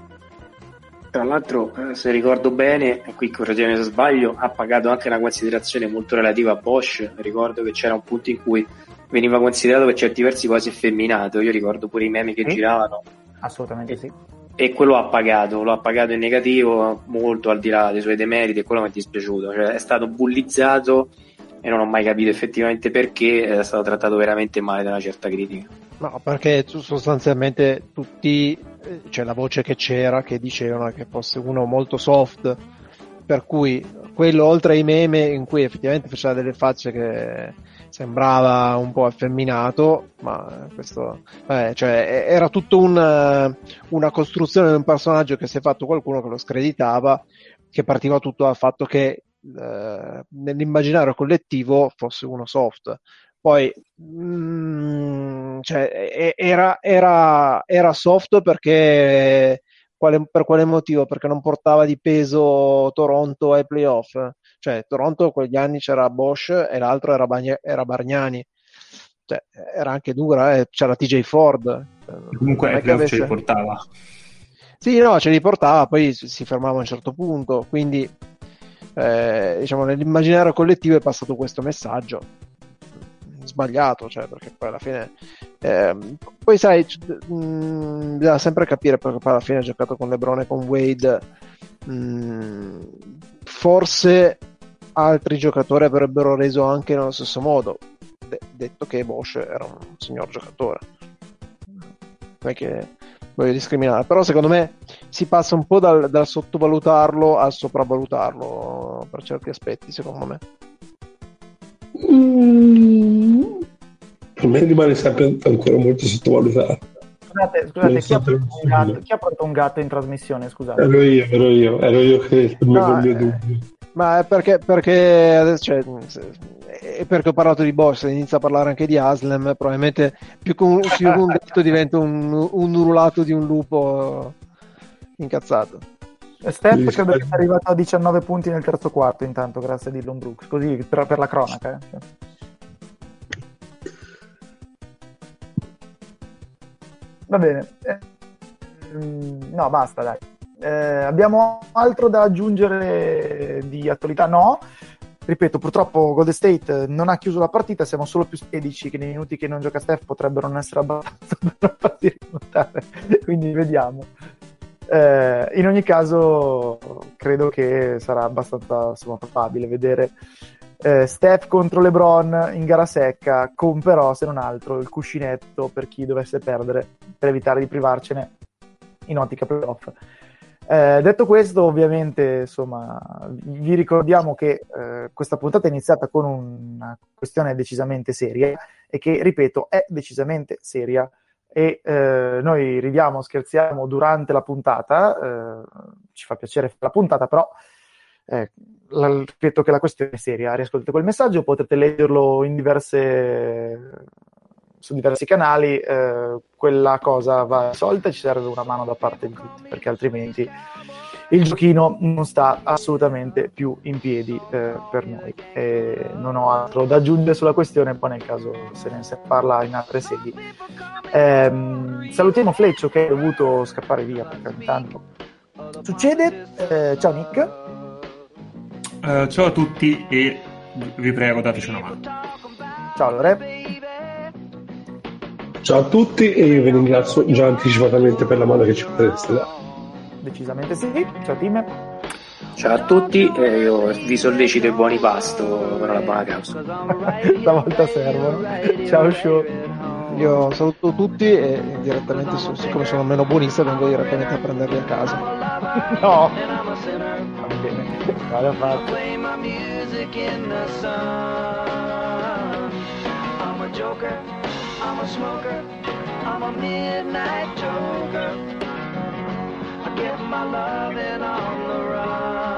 Tra l'altro, eh, se ricordo bene, e qui correggetemi se sbaglio, ha pagato anche una considerazione molto relativa a Bosch. Ricordo che c'era un punto in cui veniva considerato per certi versi quasi effeminato. Io ricordo pure i meme che Sì. giravano. Assolutamente sì. E quello ha pagato, lo ha pagato in negativo, molto al di là dei suoi demeriti, e quello mi è dispiaciuto. Cioè, è stato bullizzato e non ho mai capito effettivamente perché è stato trattato veramente male da una certa critica. No, perché sostanzialmente tutti, eh, c'è la voce che c'era che dicevano che fosse uno molto soft, per cui quello oltre ai meme in cui effettivamente faceva delle facce che sembrava un po' effeminato, ma questo, eh, cioè, era tutto un, una costruzione di un personaggio che si è fatto qualcuno che lo screditava, che partiva tutto dal fatto che eh, nell'immaginario collettivo fosse uno soft. Poi mm, cioè, era, era, era soft perché quale- per quale motivo? Perché non portava di peso Toronto ai playoff. Cioè, Toronto quegli anni c'era Bosch e l'altro era, Bagna- era Bargnani. Cioè, era anche dura, eh, c'era TJ Ford. Comunque Non è ai playoff ce li avesse- portava. sì, no, ce li portava, poi si fermava a un certo punto, quindi eh, diciamo nell'immaginario collettivo è passato questo messaggio sbagliato, cioè perché poi alla fine ehm, poi sai, c- mh, bisogna sempre capire perché poi alla fine ha giocato con LeBron e con Wade mh, forse altri giocatori avrebbero reso anche nello stesso modo. De- detto che Bosch era un signor giocatore. Non è che voglio discriminare però secondo me si passa un po' dal, dal sottovalutarlo al sopravvalutarlo per certi aspetti secondo me. Mm, per me rimane sempre ancora molto sottovalutato. Scusate, scusate chi, ha gatto, chi ha portato un gatto in trasmissione? Scusate. Ero io, ero io, ero io che me No, con il mio eh, dubbio. Ma è perché, perché adesso, cioè, è perché ho parlato di Bosch, se inizia a parlare anche di Aslem, probabilmente più che un, più che un gatto diventa un, un urlato di un lupo incazzato. Steph Sì, credo sì. che sia arrivato a 19 punti nel terzo quarto intanto grazie a Dillon Brooks così per, per la cronaca eh. Va bene. Eh, mm, no basta dai. Eh, abbiamo altro da aggiungere di attualità? No. Ripeto purtroppo Golden State non ha chiuso la partita siamo solo più 16 che nei minuti che non gioca Steph potrebbero non essere abbastanza per farsi rimontare quindi vediamo. Eh, in ogni caso, credo che sarà abbastanza insomma, probabile vedere eh, Steph contro LeBron in gara secca, con però, se non altro, il cuscinetto per chi dovesse perdere, per evitare di privarcene in ottica playoff. Eh, detto questo, ovviamente, insomma, vi ricordiamo che eh, questa puntata è iniziata con una questione decisamente seria e che, ripeto, è decisamente seria e eh, noi ridiamo, scherziamo durante la puntata, eh, ci fa piacere la puntata, però eh, la, ripeto che la questione è seria. Riascoltate quel messaggio, potete leggerlo diverse, su diversi canali, eh, quella cosa va risolta e ci serve una mano da parte di tutti, perché altrimenti il giochino non sta assolutamente più in piedi eh, per noi. E non ho altro da aggiungere sulla questione, poi nel caso se ne parla in altre sedi. Ehm, salutiamo Fleccio che è dovuto scappare via perché ogni tanto succede. Eh, ciao Nick. Eh, ciao a tutti e vi prego dateci una mano. Ciao Lore. Ciao a tutti e io vi ringrazio già anticipatamente per la mano che ci potreste dare. Decisamente sì. Ciao Tim. Ciao a tutti e io vi sollecito i buoni pasto per una buona causa. Stavolta servono. Ciao Show. Io saluto tutti e direttamente, siccome sono meno buonista, vengo direttamente a prenderli a casa. No. Va bene. Vado a farlo. play my music in the sun. I'm a joker. I'm a smoker. I'm a midnight joker. I get my loving on the run.